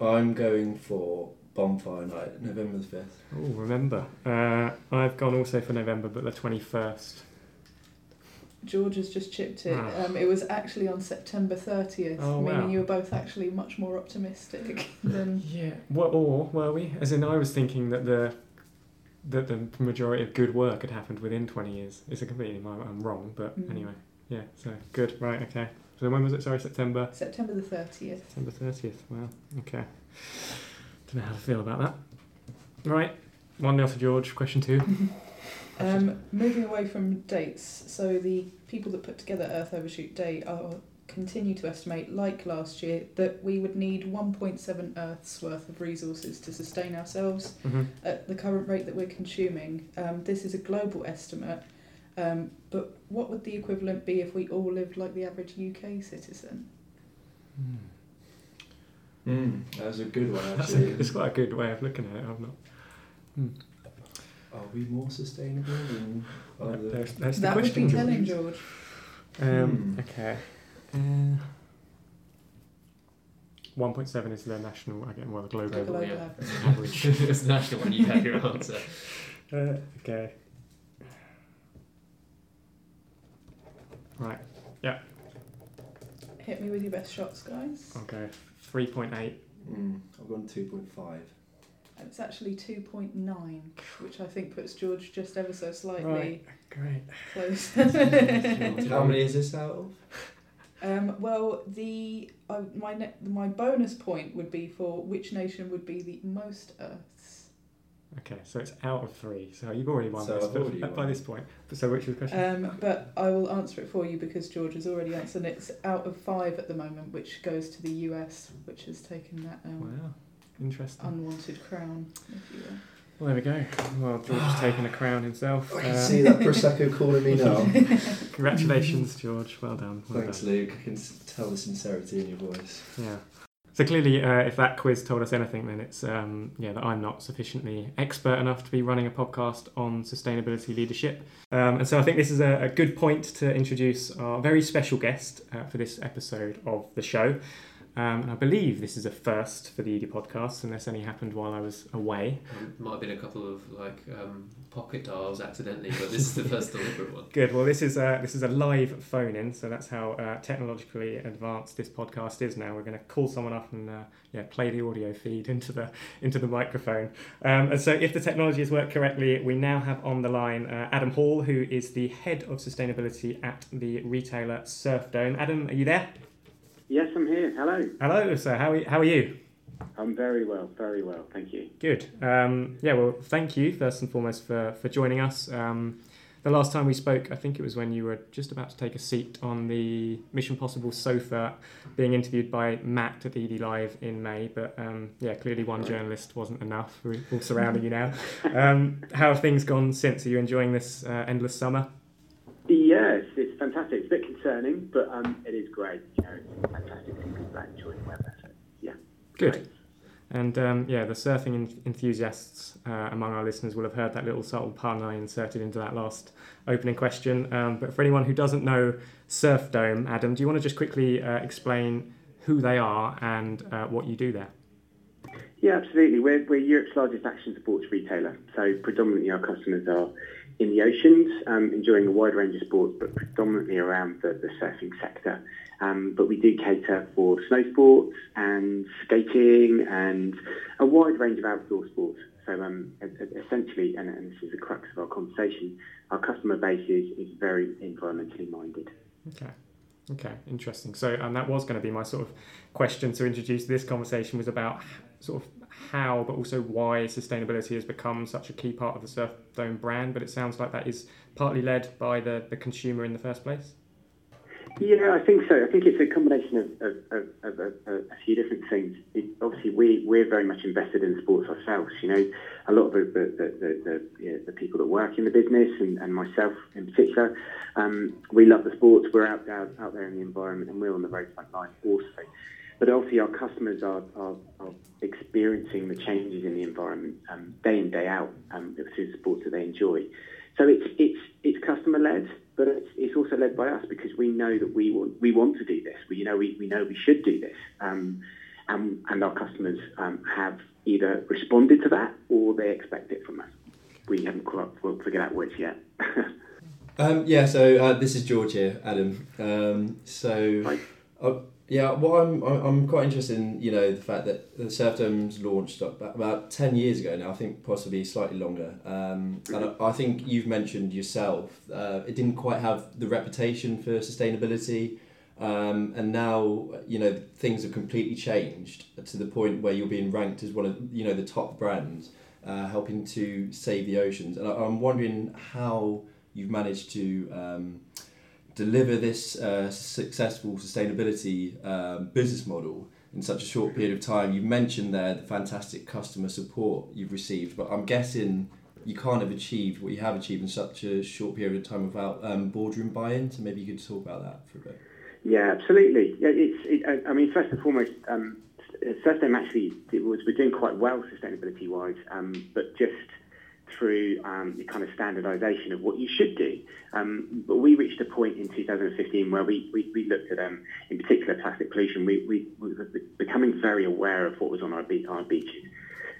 Speaker 4: I'm going for Bonfire Night, November the fifth.
Speaker 1: Oh, remember. Uh, I've gone also for November, but the 21st.
Speaker 5: George has just chipped it.
Speaker 1: Ah.
Speaker 5: Um, it was actually on September 30th,
Speaker 1: Oh,
Speaker 5: meaning
Speaker 1: wow.
Speaker 5: you were both actually much more optimistic *laughs* than.
Speaker 1: Yeah. What, or were we? As in, I was thinking that the that the majority of good work had happened within 20 years. It's a completely, I'm wrong, but
Speaker 5: Mm.
Speaker 1: anyway. Yeah, so good. Right, okay. So when was it? Sorry, September.
Speaker 5: September the 30th.
Speaker 1: September 30th. Wow. Okay. Don't know how to feel about that. Right. One nil to George. Question two. *laughs*
Speaker 5: Um, moving away from dates, so the people that put together Earth Overshoot Day are continue to estimate, like last year, that we would need 1.7 Earths worth of resources to sustain ourselves
Speaker 1: hmm
Speaker 5: at the current rate that we're consuming. Um, this is a global estimate, um, but what would the equivalent be if we all lived like the average UK citizen?
Speaker 4: Mm. That was a good one, actually.
Speaker 1: it's quite a good way of looking at it. I've not.
Speaker 4: Are we more sustainable than other?
Speaker 1: There's, there's the
Speaker 5: that would
Speaker 1: question.
Speaker 5: be telling, George.
Speaker 1: Um,
Speaker 4: Hmm.
Speaker 1: Okay. Uh, 1.7 is the national, again, well, the global
Speaker 5: The global
Speaker 3: yeah.
Speaker 5: average.
Speaker 1: average.
Speaker 3: it's the national one. You have your answer.
Speaker 1: Uh, okay. Right, Yeah.
Speaker 5: Hit me with your best shots, guys.
Speaker 1: okay. 3.8.
Speaker 4: Mm, I've gone 2.5.
Speaker 5: And it's actually 2.9, which I think puts George just ever so slightly
Speaker 1: Right, great.
Speaker 5: close. *laughs*
Speaker 4: How many is this out of? *laughs*
Speaker 5: um, well, the uh, my ne- my bonus point would be for which nation would be the most Earths.
Speaker 1: Okay, so it's out of three. So you've already won
Speaker 4: So
Speaker 1: this
Speaker 4: I've
Speaker 1: but-
Speaker 4: already *laughs*
Speaker 1: by
Speaker 4: won.
Speaker 1: this point. So which was the question?
Speaker 5: Um, but I will answer it for you because George has already answered. It's out of five at the moment, which goes to the US, which has taken that um,
Speaker 1: wow, interesting.
Speaker 5: unwanted crown, if you will.
Speaker 1: Well, there we go. Well, George has taken a crown himself.
Speaker 4: I can
Speaker 1: Uh,
Speaker 4: see that Prosecco calling me now. *laughs*
Speaker 1: Congratulations, *laughs* George. Well done. Well
Speaker 4: Thanks,
Speaker 1: done.
Speaker 4: Luke. I can tell the sincerity in your voice.
Speaker 1: Yeah. So clearly, uh, if that quiz told us anything, then it's um, yeah that I'm not sufficiently expert enough to be running a podcast on sustainability leadership. Um, and so I think this is a, a good point to introduce our very special guest uh, for this episode of the show. Um, and I believe this is a first for the Edie podcast, unless any happened while I was away.
Speaker 3: Um, might have been a couple of like um, pocket dials accidentally, but this is the first *laughs* deliberate one.
Speaker 1: Good. Well, this is a, this is a live phone in, so that's how uh, technologically advanced this podcast is now. We're going to call someone up and uh, yeah, play the audio feed into the into the microphone. Um, and so, if the technology has worked correctly, we now have on the line uh, Adam Hall, who is the head of sustainability at the retailer Surfdome. Adam, are you there?
Speaker 7: Yes, I'm here. Hello.
Speaker 1: Hello. sir. how are, how are you?
Speaker 7: I'm very well, very well. Thank you.
Speaker 1: Good. Um, yeah, well, thank you first and foremost for, for joining us. Um, the last time we spoke, I think it was when you were just about to take a seat on the Mission Possible sofa, being interviewed by Matt at Edie Live in May. But um, yeah, clearly one journalist wasn't enough. We're all surrounding you now. *laughs* Um, how have things gone since? Are you enjoying this uh, endless summer?
Speaker 7: Yes, it's fantastic. It's a bit concerning, but um, it is great. You know, it's fantastic to see people out enjoying the weather. So, yeah.
Speaker 1: Good.
Speaker 7: Great.
Speaker 1: And um, yeah, the surfing enthusiasts uh, among our listeners will have heard that little subtle pun I inserted into that last opening question. Um, but for anyone who doesn't know Surfdome, Adam, do you want to just quickly uh, explain who they are and uh, what you do there?
Speaker 7: Yeah, absolutely. We're, we're Europe's largest action sports retailer. So predominantly our customers are in the oceans, um, enjoying a wide range of sports, but predominantly around the, the surfing sector. Um, but we do cater for snow sports and skating and a wide range of outdoor sports. So um, essentially, and, and this is the crux of our conversation, our customer base is, is very environmentally minded.
Speaker 1: Okay. Okay, interesting. So, and that was going to be my sort of question to introduce this conversation was about sort of how, but also why sustainability has become such a key part of the Surf Dome brand. But it sounds like that is partly led by the, the consumer in the first place.
Speaker 7: Yeah, I think so. I think it's a combination of, of, of, of a, few different things. It, obviously, we, we're very much invested in sports ourselves. You know, a lot of the, the, the, you know, the people that work in the business and, and myself in particular, um, we love the sports. We're out there, out there in the environment and we're on the very front line also. But obviously, our customers are, are, are experiencing the changes in the environment um, day in, day out um, through the sports that they enjoy. So it's, it's, it's customer led, but it's, it's also led by us because we know that we want, we want to do this. We, you know, we, we know we should do this. Um, and, and our customers um, have either responded to that or they expect it from us. We haven't quite figured out which yet. *laughs*
Speaker 4: Um, yeah, so uh, this is George here, Adam. Um, so,
Speaker 7: Hi.
Speaker 4: Yeah, well, I'm I'm quite interested in you know the fact that the Surfdome's launched about, about ten years ago now. I think possibly slightly longer. Um, and I, I think you've mentioned yourself uh, it didn't quite have the reputation for sustainability. Um, and now you know things have completely changed to the point where you're being ranked as one of you know the top brands, uh, helping to save the oceans. And I, I'm wondering how you've managed to um, deliver this uh, successful sustainability um, business model in such a short period of time. You mentioned there the fantastic customer support you've received, but I'm guessing you can't have achieved what you have achieved in such a short period of time without um, boardroom buy-in. So maybe you could talk about that for a bit.
Speaker 7: Yeah, absolutely. Yeah, it's. It, I- mean, first and foremost, um, Surfdome actually was we're doing quite well sustainability wise, um, but just through um, the kind of standardisation of what you should do. Um, but we reached a point in 2015 where we, we, we looked at, um, in particular, plastic pollution. We, we, we were becoming very aware of what was on our, be- our beaches.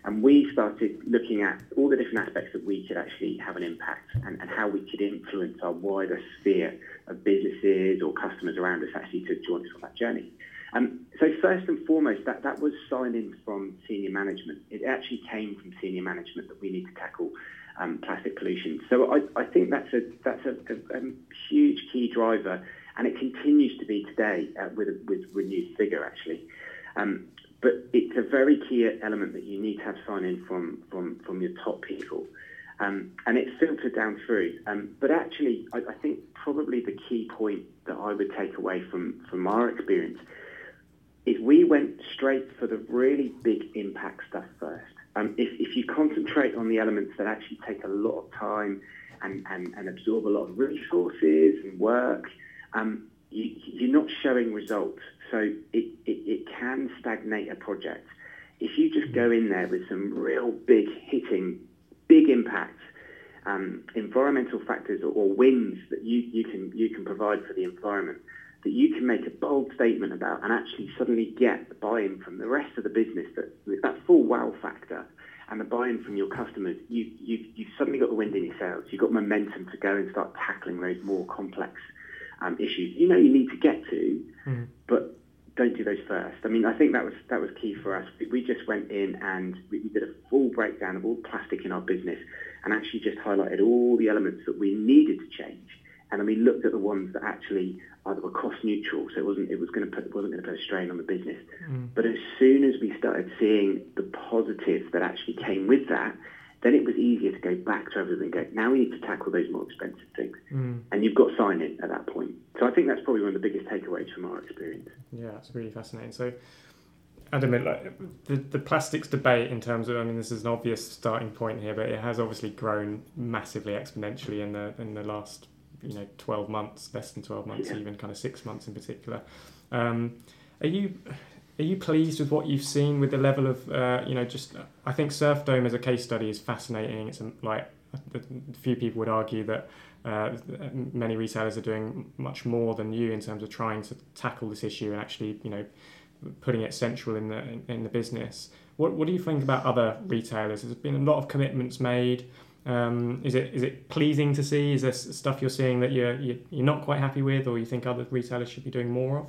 Speaker 7: And we started looking at all the different aspects that we could actually have an impact and, and how we could influence our wider sphere of businesses or customers around us actually to join us on that journey. Um, so first and foremost, that, that was sign-in from senior management. It actually came from senior management that we need to tackle um, plastic pollution. So I, I think that's a that's a, a, a, huge key driver, and it continues to be today uh, with a, with renewed vigour actually. Um, but it's a very key element that you need to have sign-in from from from your top people. Um, and it's filtered down through. Um, but actually, I, I, think probably the key point that I would take away from, from our experience is we went straight for the really big impact stuff first. Um, if, if you concentrate on the elements that actually take a lot of time and, and, and absorb a lot of resources and work, um, you, you're not showing results. So it, it, it can stagnate a project. If you just go in there with some real big hitting, big impact, um, environmental factors or, or wins that you, you, can, you can provide for the environment, that you can make a bold statement about and actually suddenly get the buy-in from the rest of the business, that, that full wow factor and the buy-in from your customers, you, you, you've suddenly got the wind in your sails. You've got momentum to go and start tackling those more complex um, issues you know you need to get to, mm. but don't do those first. I mean, I think that was that was key for us. We just went in and we, we did a full breakdown of all plastic in our business and actually just highlighted all the elements that we needed to change and then we looked at the ones that actually either were cost neutral, so it wasn't it was going to put wasn't going to put a strain on the business. Mm. But as soon as we started seeing the positives that actually came with that, then it was easier to go back to everything and go, now we need to tackle those more expensive things. Mm. And you've got sign in at that point. So I think that's probably one of the biggest takeaways from our experience.
Speaker 1: Yeah, it's really fascinating. So Adam, like the, the plastics debate in terms of, I mean, this is an obvious starting point here, but it has obviously grown massively exponentially in the in the last you know 12 months, less than 12 months, yeah. even kind of six months in particular. Um, are you are you pleased with what you've seen with the level of uh, you know just I think Surfdome as a case study is fascinating. It's like a few people would argue that uh, many retailers are doing much more than you in terms of trying to tackle this issue and actually you know putting it central in the in, in the business. What what do you think about other retailers? There's been a lot of commitments made. Um, is it is it pleasing to see? Is there stuff you're seeing that you're you're not quite happy with, or you think other retailers should be doing more of?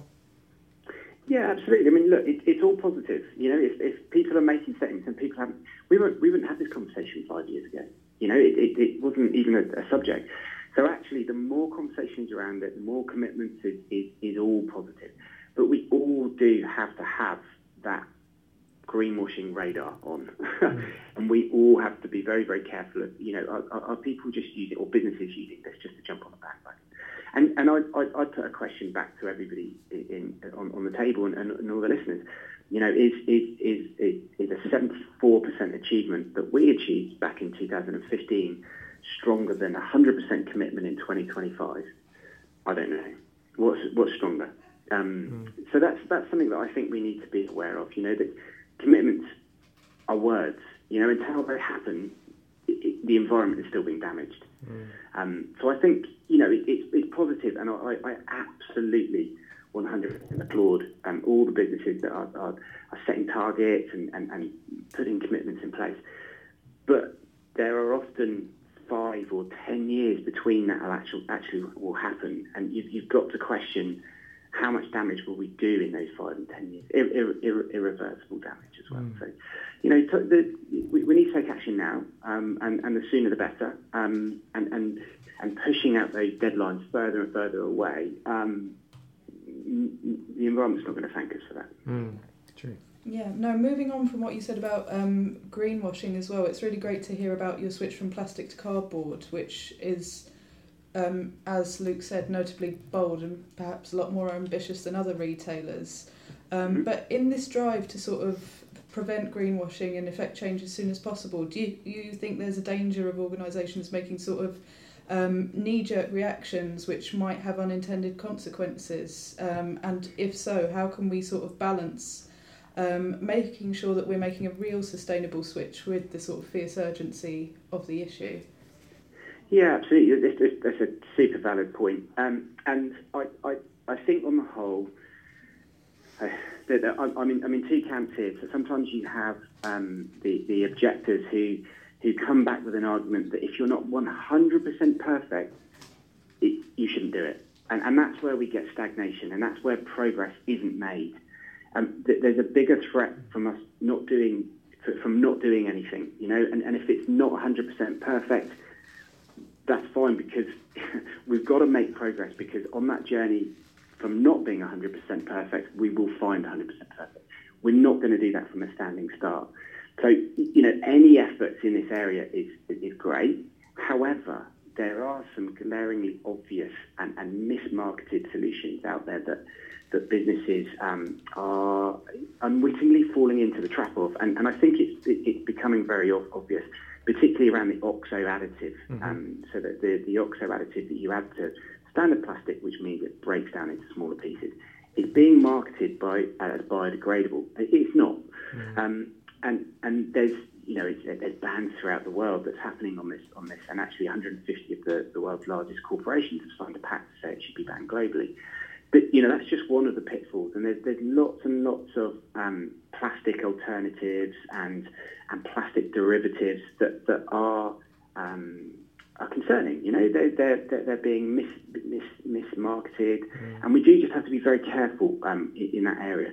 Speaker 7: Yeah, absolutely. I mean, look, it, it's all positive. You know, if, if people are making statements and people haven't, we wouldn't we wouldn't have this conversation five years ago. You know, it, it, it wasn't even a, a, subject. So actually, the more conversations around it, the more commitments is, is, is all positive. But we all do have to have that greenwashing radar on. *laughs* Mm. and we all have to be very, very careful of, you know, are, are, people just using, or businesses using this just to jump on the bandwagon? And, and I'd, I'd put a question back to everybody in, in on, on, the table and, and, and, all the listeners. You know, is, is, is, is, is a 74% achievement that we achieved back in 2015 stronger than 100% commitment in 2025? I don't know. What's, what's stronger? Um, mm. So that's that's something that I think we need to be aware of. You know that commitments are words. You know, until they happen, it, the environment is still being damaged. Mm. Um, so I think you know it, it's, it's positive, and I, I absolutely 100% applaud um, all the businesses that are, are, are setting targets and, and, and putting commitments in place. But there are often five or ten years between that actually actually will happen, and you've, you've got to question how much damage will we do in those five and ten years? Ir- ir- irreversible damage as well. Mm. So, you know, t- the, we, we, need to take action now, um, and, and, the sooner the better. Um, and, and and pushing out those deadlines further and further away, um, the environment's not going to thank us for that.
Speaker 1: Mm. True.
Speaker 5: Yeah, no, moving on from what you said about um, greenwashing as well, it's really great to hear about your switch from plastic to cardboard, which is um, as Luke said, notably bold and perhaps a lot more ambitious than other retailers. Um, mm-hmm. But in this drive to sort of prevent greenwashing and effect change as soon as possible, do you, you think there's a danger of organisations making sort of um, knee jerk reactions which might have unintended consequences? Um, and if so, how can we sort of balance um, making sure that we're making a real sustainable switch with the sort of fierce urgency of the issue.
Speaker 7: Yeah, absolutely. That's, that's, that's a super valid point. Um, and I, I, I think on the whole, uh, that, that I, I'm, in, I'm in two camps here. So sometimes you have um, the, the objectors who, who come back with an argument that if you're not 100% perfect, it, you shouldn't do it. And, and that's where we get stagnation, and that's where progress isn't made. Um, th- there's a bigger threat from us not doing from not doing anything, you know. And, and if it's not 100% perfect, that's fine because *laughs* we've got to make progress because on that journey from not being 100% perfect, we will find 100% perfect. We're not going to do that from a standing start. So, you know, any efforts in this area is, is great. However, there are some glaringly obvious and, and mismarketed solutions out there that, that businesses um, are unwittingly falling into the trap of. And, and I think it's, it, it's becoming very obvious, particularly around the OXO additive. Mm-hmm. Um, so that the, the OXO additive that you add to standard plastic, which means it breaks down into smaller pieces, is being marketed by as biodegradable. It's not. Mm-hmm. Um, and, and there's you know, there's bans throughout the world that's happening on this, on this, and actually 150 of the, the world's largest corporations have signed a pact to say it should be banned globally. But you know, that's just one of the pitfalls, and there's there's lots and lots of um, plastic alternatives and and plastic derivatives that that are um, are concerning. You know, they're they're they're being mis, mis mismarketed, mm. and we do just have to be very careful um, in, in, that area.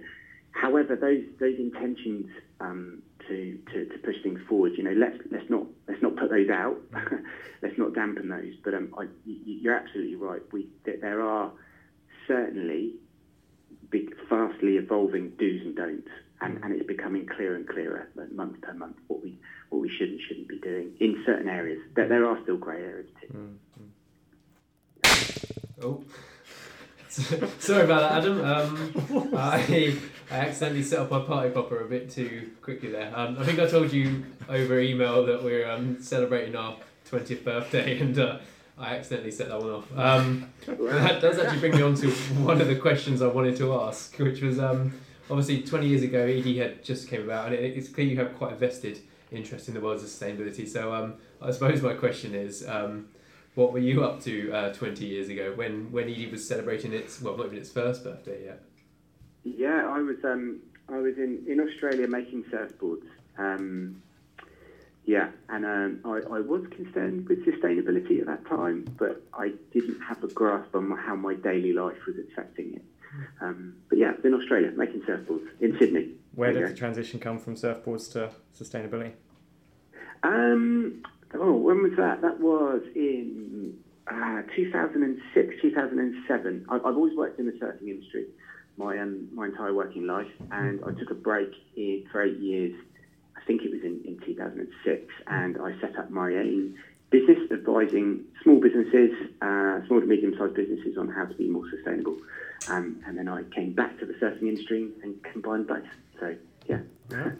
Speaker 7: However, those those intentions um, to, to, to push things forward. You know, let's let's not let's not put those out. *laughs* let's not dampen those. But um, I, you're absolutely right. We there are certainly big, fastly evolving do's and don'ts, and, and it's becoming clearer and clearer month per month what we what we should and shouldn't be doing in certain areas. There, there are still grey areas too.
Speaker 3: Mm-hmm. Oh. *laughs* Sorry about that, Adam. Um, I, I accidentally set up my party popper a bit too quickly there. Um, I think I told you over email that we're um, celebrating our 20th birthday and uh, I accidentally set that one off. Um, that does actually bring me on to one of the questions I wanted to ask, which was um, obviously 20 years ago, Edie had just came about and it's clear you have quite a vested interest in the world's sustainability. So um, I suppose my question is what were you up to uh, 20 years ago when, when Edie was celebrating its, well, not even its first birthday yet?
Speaker 7: Yeah, I was um, I was in, in Australia making surfboards. Um, yeah, and um, I, I was concerned with sustainability at that time, but I didn't have a grasp on how my daily life was affecting it. Um, but yeah, in Australia making surfboards in Sydney.
Speaker 1: Where did the transition come from surfboards to sustainability?
Speaker 7: Um, oh, when was that? That was in uh, 2006, 2007. I, I've always worked in the surfing industry my um, my entire working life, and I took a break in, for eight years. Think it was in, in 2006, and I set up my own business advising small businesses, uh, small to medium sized businesses on how to be more sustainable. Um, and then I came back to the surfing industry and combined both. So, yeah.
Speaker 1: yeah.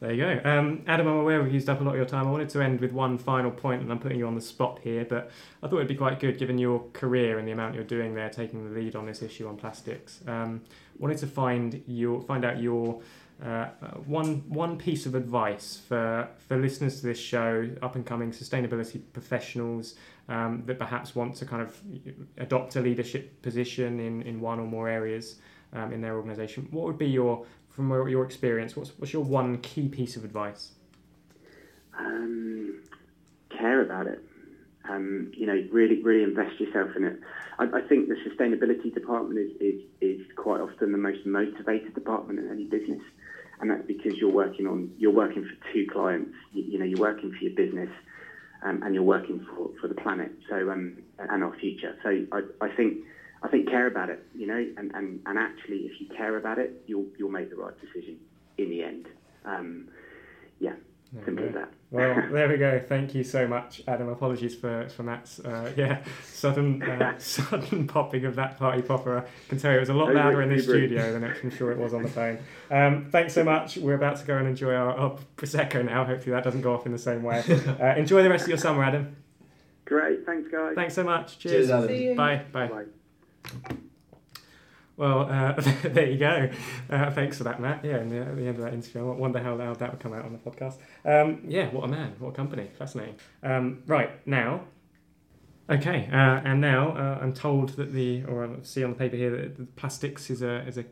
Speaker 1: There you go. Um, Adam, I'm aware we've used up a lot of your time. I wanted to end with one final point, and I'm putting you on the spot here, but I thought it'd be quite good, given your career and the amount you're doing there, taking the lead on this issue on plastics. Um, wanted to find your find out your uh, one one piece of advice for for listeners to this show, up and coming sustainability professionals um, that perhaps want to kind of adopt a leadership position in, in one or more areas um, in their organisation. What would be your from your experience, what's, what's your one key piece of advice?
Speaker 7: Um, care about it. Um, you know, really, really invest yourself in it. I, I think the sustainability department is, is, is quite often the most motivated department in any business, and that's because you're working on you're working for two clients. You, you know, you're working for your business, um, and you're working for, for the planet. So um, and our future. So I, I think I think care about it, you know, and, and, and actually, if you care about it, you'll you'll make the right decision in the end. Um, yeah, there simple as that.
Speaker 1: Well, *laughs* there we go. Thank you so much, Adam. Apologies for for that. Uh, *laughs* yeah, sudden uh, *laughs* sudden popping of that party popper. I can tell you it was a lot louder in the studio than I'm sure it was on the phone. Um, thanks so much. We're about to go and enjoy our, our prosecco now. Hopefully that doesn't go off in the same way. Uh, enjoy the rest of your summer, Adam.
Speaker 7: Great. Thanks, guys.
Speaker 1: Thanks so much. Cheers.
Speaker 4: Cheers
Speaker 1: Bye. Bye. Bye. Well, uh, *laughs* there you go. Uh, thanks for that, Matt. Yeah, and the, at the end of that interview, I wonder how loud that would come out on the podcast. Um, yeah, what a man, what a company, fascinating. Um, right now, okay, uh, and now uh, I'm told that the, or I see on the paper here that the plastics is a is a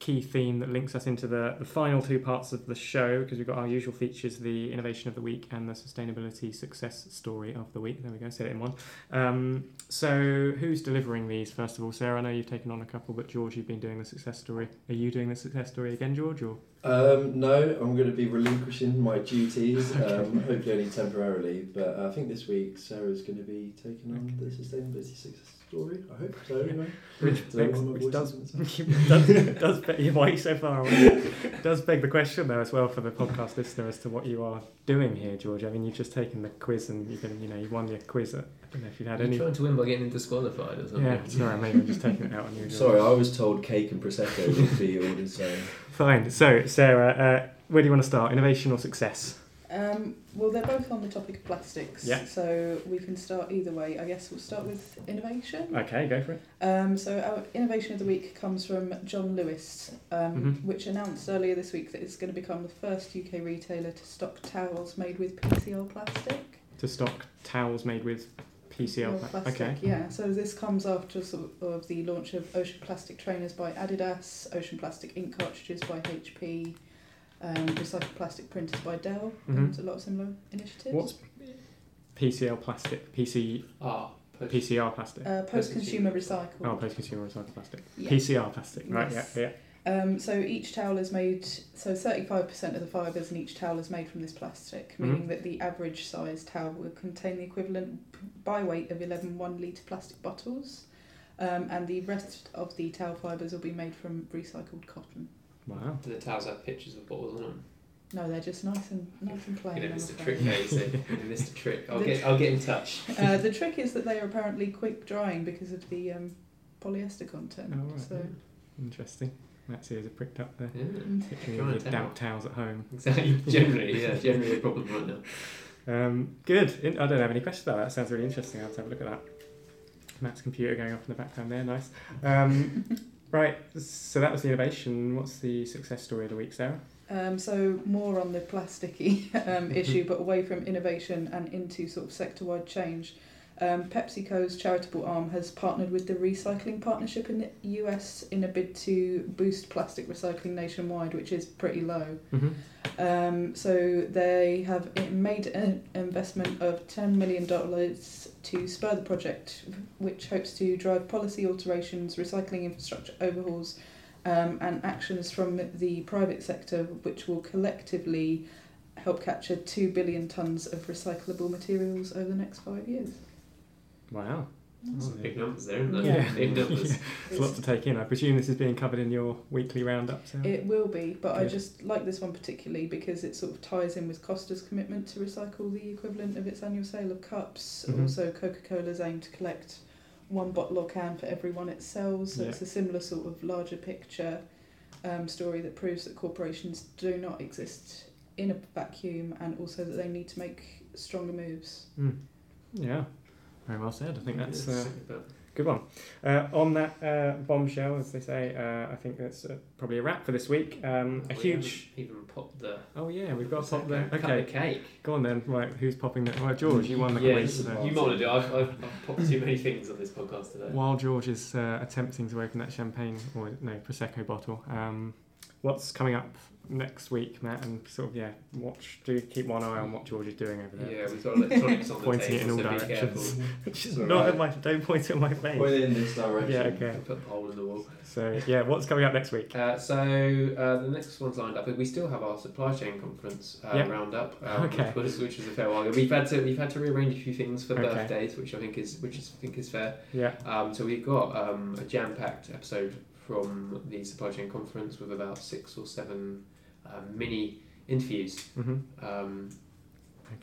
Speaker 1: key theme that links us into the, the final two parts of the show because we've got our usual features the innovation of the week and the sustainability success story of the week. There we go said it in one. Um, so who's delivering these first of all? Sarah i know you've taken on a couple but george you've been doing the success story. Are you doing the success story again george or?
Speaker 4: Um, no, I'm going to be relinquishing my duties, *laughs* um, hopefully only temporarily. But I think this week Sarah's going to be taking on the sustainability success story. I hope so. Anyway, *laughs*
Speaker 1: which, begs,
Speaker 4: one of my
Speaker 1: which does,
Speaker 4: voices? *laughs*
Speaker 1: does, does beg, why are you so far away? *laughs* does beg the question though as well for the podcast listener as to what you are doing here george i mean you've just taken the quiz and you've been you know you won your quiz at, i don't know if you've had
Speaker 3: You're
Speaker 1: any
Speaker 3: trying to win by getting disqualified or something.
Speaker 1: yeah sorry maybe i'm just taking it out on you George.
Speaker 4: Sorry, I was told cake and prosecco would be ordered. So
Speaker 1: Fine. So, Sarah, uh, where do you want to start? Innovation or success?
Speaker 5: Um, well, they're both on the topic of plastics,
Speaker 1: Yeah.
Speaker 5: so we can start either way. I guess we'll start with innovation.
Speaker 1: Okay, go for it.
Speaker 5: Um, so our innovation of the week comes from John Lewis, um,
Speaker 1: Mhm.
Speaker 5: which announced earlier this week that it's going to become the first UK retailer to stock towels made with PCL plastic.
Speaker 1: To stock towels made with PCL.
Speaker 5: Or plastic,
Speaker 1: Okay.
Speaker 5: yeah. So this comes after sort of the launch of Ocean Plastic trainers by Adidas, Ocean Plastic ink cartridges by HP, um, recycled plastic printers by Dell, and
Speaker 1: Mhm.
Speaker 5: a lot of similar initiatives.
Speaker 1: What's PCL plastic? PC,
Speaker 3: Ah, post-
Speaker 1: PCR plastic?
Speaker 5: uh, post-consumer recycled?
Speaker 1: Oh, post-consumer recycled plastic.
Speaker 5: Yeah.
Speaker 1: PCR plastic. Right.
Speaker 5: Yes.
Speaker 1: Yeah. Yeah.
Speaker 5: Um, so each towel is made, so 35% of the fibres in each towel is made from this plastic,
Speaker 1: Mhm.
Speaker 5: meaning that the average size towel will contain the equivalent by weight of 11 one litre plastic bottles, um, and the rest of the towel fibres will be made from recycled cotton.
Speaker 1: Wow.
Speaker 3: Do the towels have pictures of bottles on them?
Speaker 5: No, they're just nice and nice and plain.
Speaker 3: You know,
Speaker 5: I'm
Speaker 3: missed a trick there, you see. You missed a trick. I'll
Speaker 5: The
Speaker 3: get, I'll get in touch. *laughs*
Speaker 5: uh, the trick is that they are apparently quick drying because of the um, polyester content.
Speaker 1: Oh, right.
Speaker 5: So
Speaker 1: Interesting. That's ears are pricked up there.
Speaker 3: Yeah.
Speaker 5: mm,
Speaker 1: Particularly
Speaker 3: Trying
Speaker 1: with damp towels at home.
Speaker 3: Exactly. *laughs* Generally, yeah, generally a problem right now.
Speaker 1: Um, good. I don't have any questions about that. That sounds really interesting. I'll have to have a look at that. Matt's computer going off in the background there. Nice. Um, *laughs* right. So that was the innovation. What's the success story of the week, Sarah?
Speaker 5: Um, so more on the plasticky *laughs* um, *laughs* issue, but away from innovation and into sort of sector-wide change. Um, PepsiCo's charitable arm has partnered with the Recycling Partnership in the US in a bid to boost plastic recycling nationwide, which is pretty low.
Speaker 1: Mm-hmm.
Speaker 5: Um, so they have made an investment of $10 million to spur the project, which hopes to drive policy alterations, recycling infrastructure overhauls, um, and actions from the private sector, which will collectively help capture 2 billion tonnes of recyclable materials over the next five years.
Speaker 1: Wow.
Speaker 3: Some
Speaker 1: Oh,
Speaker 3: big numbers there, isn't there?
Speaker 1: Yeah.
Speaker 3: Big numbers.
Speaker 1: It's a lot to take in. I presume this is being covered in your weekly roundup, Sarah?
Speaker 5: It will be, but I just like this one particularly because it sort of ties in with Costa's commitment to recycle the equivalent of its annual sale of cups.
Speaker 1: Mhm.
Speaker 5: Also, Coca Cola's aim to collect one bottle or can for every one it sells. So
Speaker 1: Yeah.
Speaker 5: it's a similar sort of larger picture um, story that proves that corporations do not exist in a vacuum and also that they need to make stronger moves.
Speaker 1: Mm. Yeah. Very well said. I think that's uh,
Speaker 3: sick of that.
Speaker 1: Good one. Uh, on that uh, bombshell, as they say, uh, I think that's uh, probably a wrap for this week. Um, a
Speaker 3: We
Speaker 1: huge.
Speaker 3: even popped the.
Speaker 1: Oh yeah, we've got a pop.
Speaker 3: Cut
Speaker 1: Okay,
Speaker 3: the cake.
Speaker 1: go on then. Right, who's popping that? Well, George, you won the
Speaker 3: yeah,
Speaker 1: quiz.
Speaker 3: you
Speaker 1: So.
Speaker 3: want to do. I've, I've, I've popped too many things on this podcast today.
Speaker 1: While George is uh, attempting to open that champagne or no prosecco bottle, um, what's coming up next week, Matt? And sort of yeah, watch. Do keep one eye on what George is doing over there.
Speaker 3: Yeah, we've got electronics on the
Speaker 1: Pointing it in all
Speaker 3: so
Speaker 1: directions. *laughs* Which is not
Speaker 4: alright.
Speaker 1: at my. Don't point it at my face.
Speaker 4: point in this direction.
Speaker 1: Yeah. Okay.
Speaker 3: Put a hole in the wall.
Speaker 1: So yeah, what's coming up next week?
Speaker 3: Uh, so uh, the next one's lined up. We still have our supply chain conference uh,
Speaker 1: Yep.
Speaker 3: roundup, um,
Speaker 1: Okay.
Speaker 3: which, which was a fair while ago. We've had to we've had to rearrange a few things for
Speaker 1: Okay.
Speaker 3: birthdays, which I think is which is, I think is fair.
Speaker 1: Yeah.
Speaker 3: Um, so we've got um, a jam-packed episode from the supply chain conference with about six or seven um, mini interviews.
Speaker 1: hmm
Speaker 3: Um,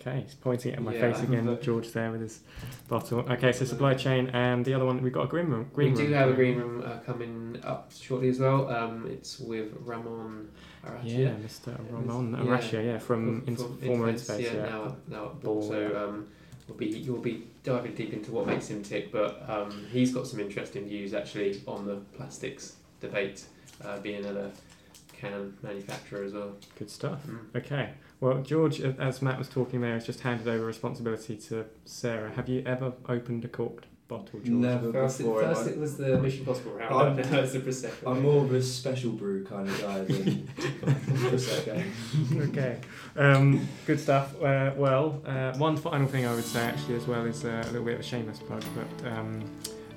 Speaker 1: Okay, he's pointing at my
Speaker 3: Yeah,
Speaker 1: face again,
Speaker 3: a- *laughs*
Speaker 1: George there with his bottle. Okay, so supply chain and the other one we've got a green room. Green
Speaker 3: we do
Speaker 1: room.
Speaker 3: have a green room uh, coming up shortly as well. Um, it's with Ramon Arratia.
Speaker 1: Yeah, Mr. Ramon
Speaker 3: Yeah.
Speaker 1: Arratia, yeah, from, in, former Interface, yeah.
Speaker 3: yeah, now now at
Speaker 1: Ball,
Speaker 3: Ball. So um, we'll be you'll be diving deep into what makes him tick, but um, he's got some interesting views actually on the plastics debate uh, being another can manufacturer as well.
Speaker 1: Good stuff.
Speaker 3: Mm.
Speaker 1: Okay. Well, George, as Matt was talking there, has just handed over responsibility to Sarah. Have you ever opened a corked bottle, George?
Speaker 4: Never
Speaker 3: First,
Speaker 4: before. in
Speaker 3: first
Speaker 4: my-
Speaker 3: it was the Mission Possible round,
Speaker 4: I'm- *laughs*
Speaker 3: now it's the Prosecco.
Speaker 4: I'm more of a special brew kind of guy than *laughs* Prosecco.
Speaker 1: okay. Um, good stuff. Uh, well, uh, one final thing I would say actually as well is uh, a little bit of a shameless plug, but um,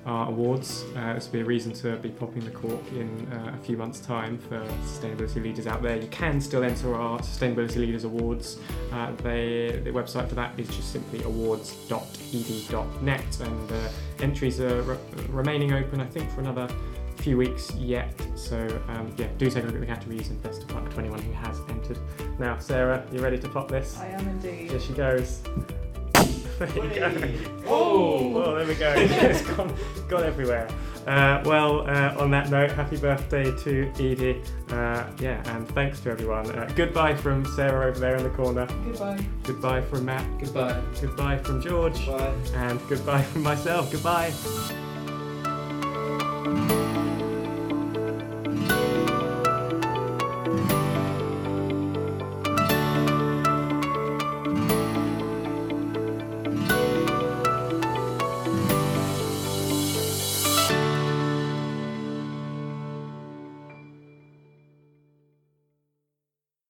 Speaker 1: our awards. Uh, this will be a reason to be popping the cork in uh, a few months' time for sustainability leaders out there. You can still enter our Sustainability Leaders Awards. Uh, they, the website for that is just simply awards.edie.net, and uh, entries are re- remaining open, I think, for another few weeks yet. So um, yeah, do take a look at the categories and best of luck to anyone who has entered. Now, Sarah, you ready to pop this?
Speaker 5: I am indeed.
Speaker 1: Here she goes. There you go.
Speaker 3: Oh!
Speaker 1: Oh, there we go. *laughs* it's gone, gone everywhere. Uh, well, uh, on that note, happy birthday to Edie. Uh, yeah, and thanks to everyone. Uh, goodbye from Sarah over there in the corner.
Speaker 5: Goodbye.
Speaker 1: Goodbye from Matt.
Speaker 3: Goodbye.
Speaker 1: Goodbye from George.
Speaker 4: Bye.
Speaker 1: And goodbye from myself. Goodbye.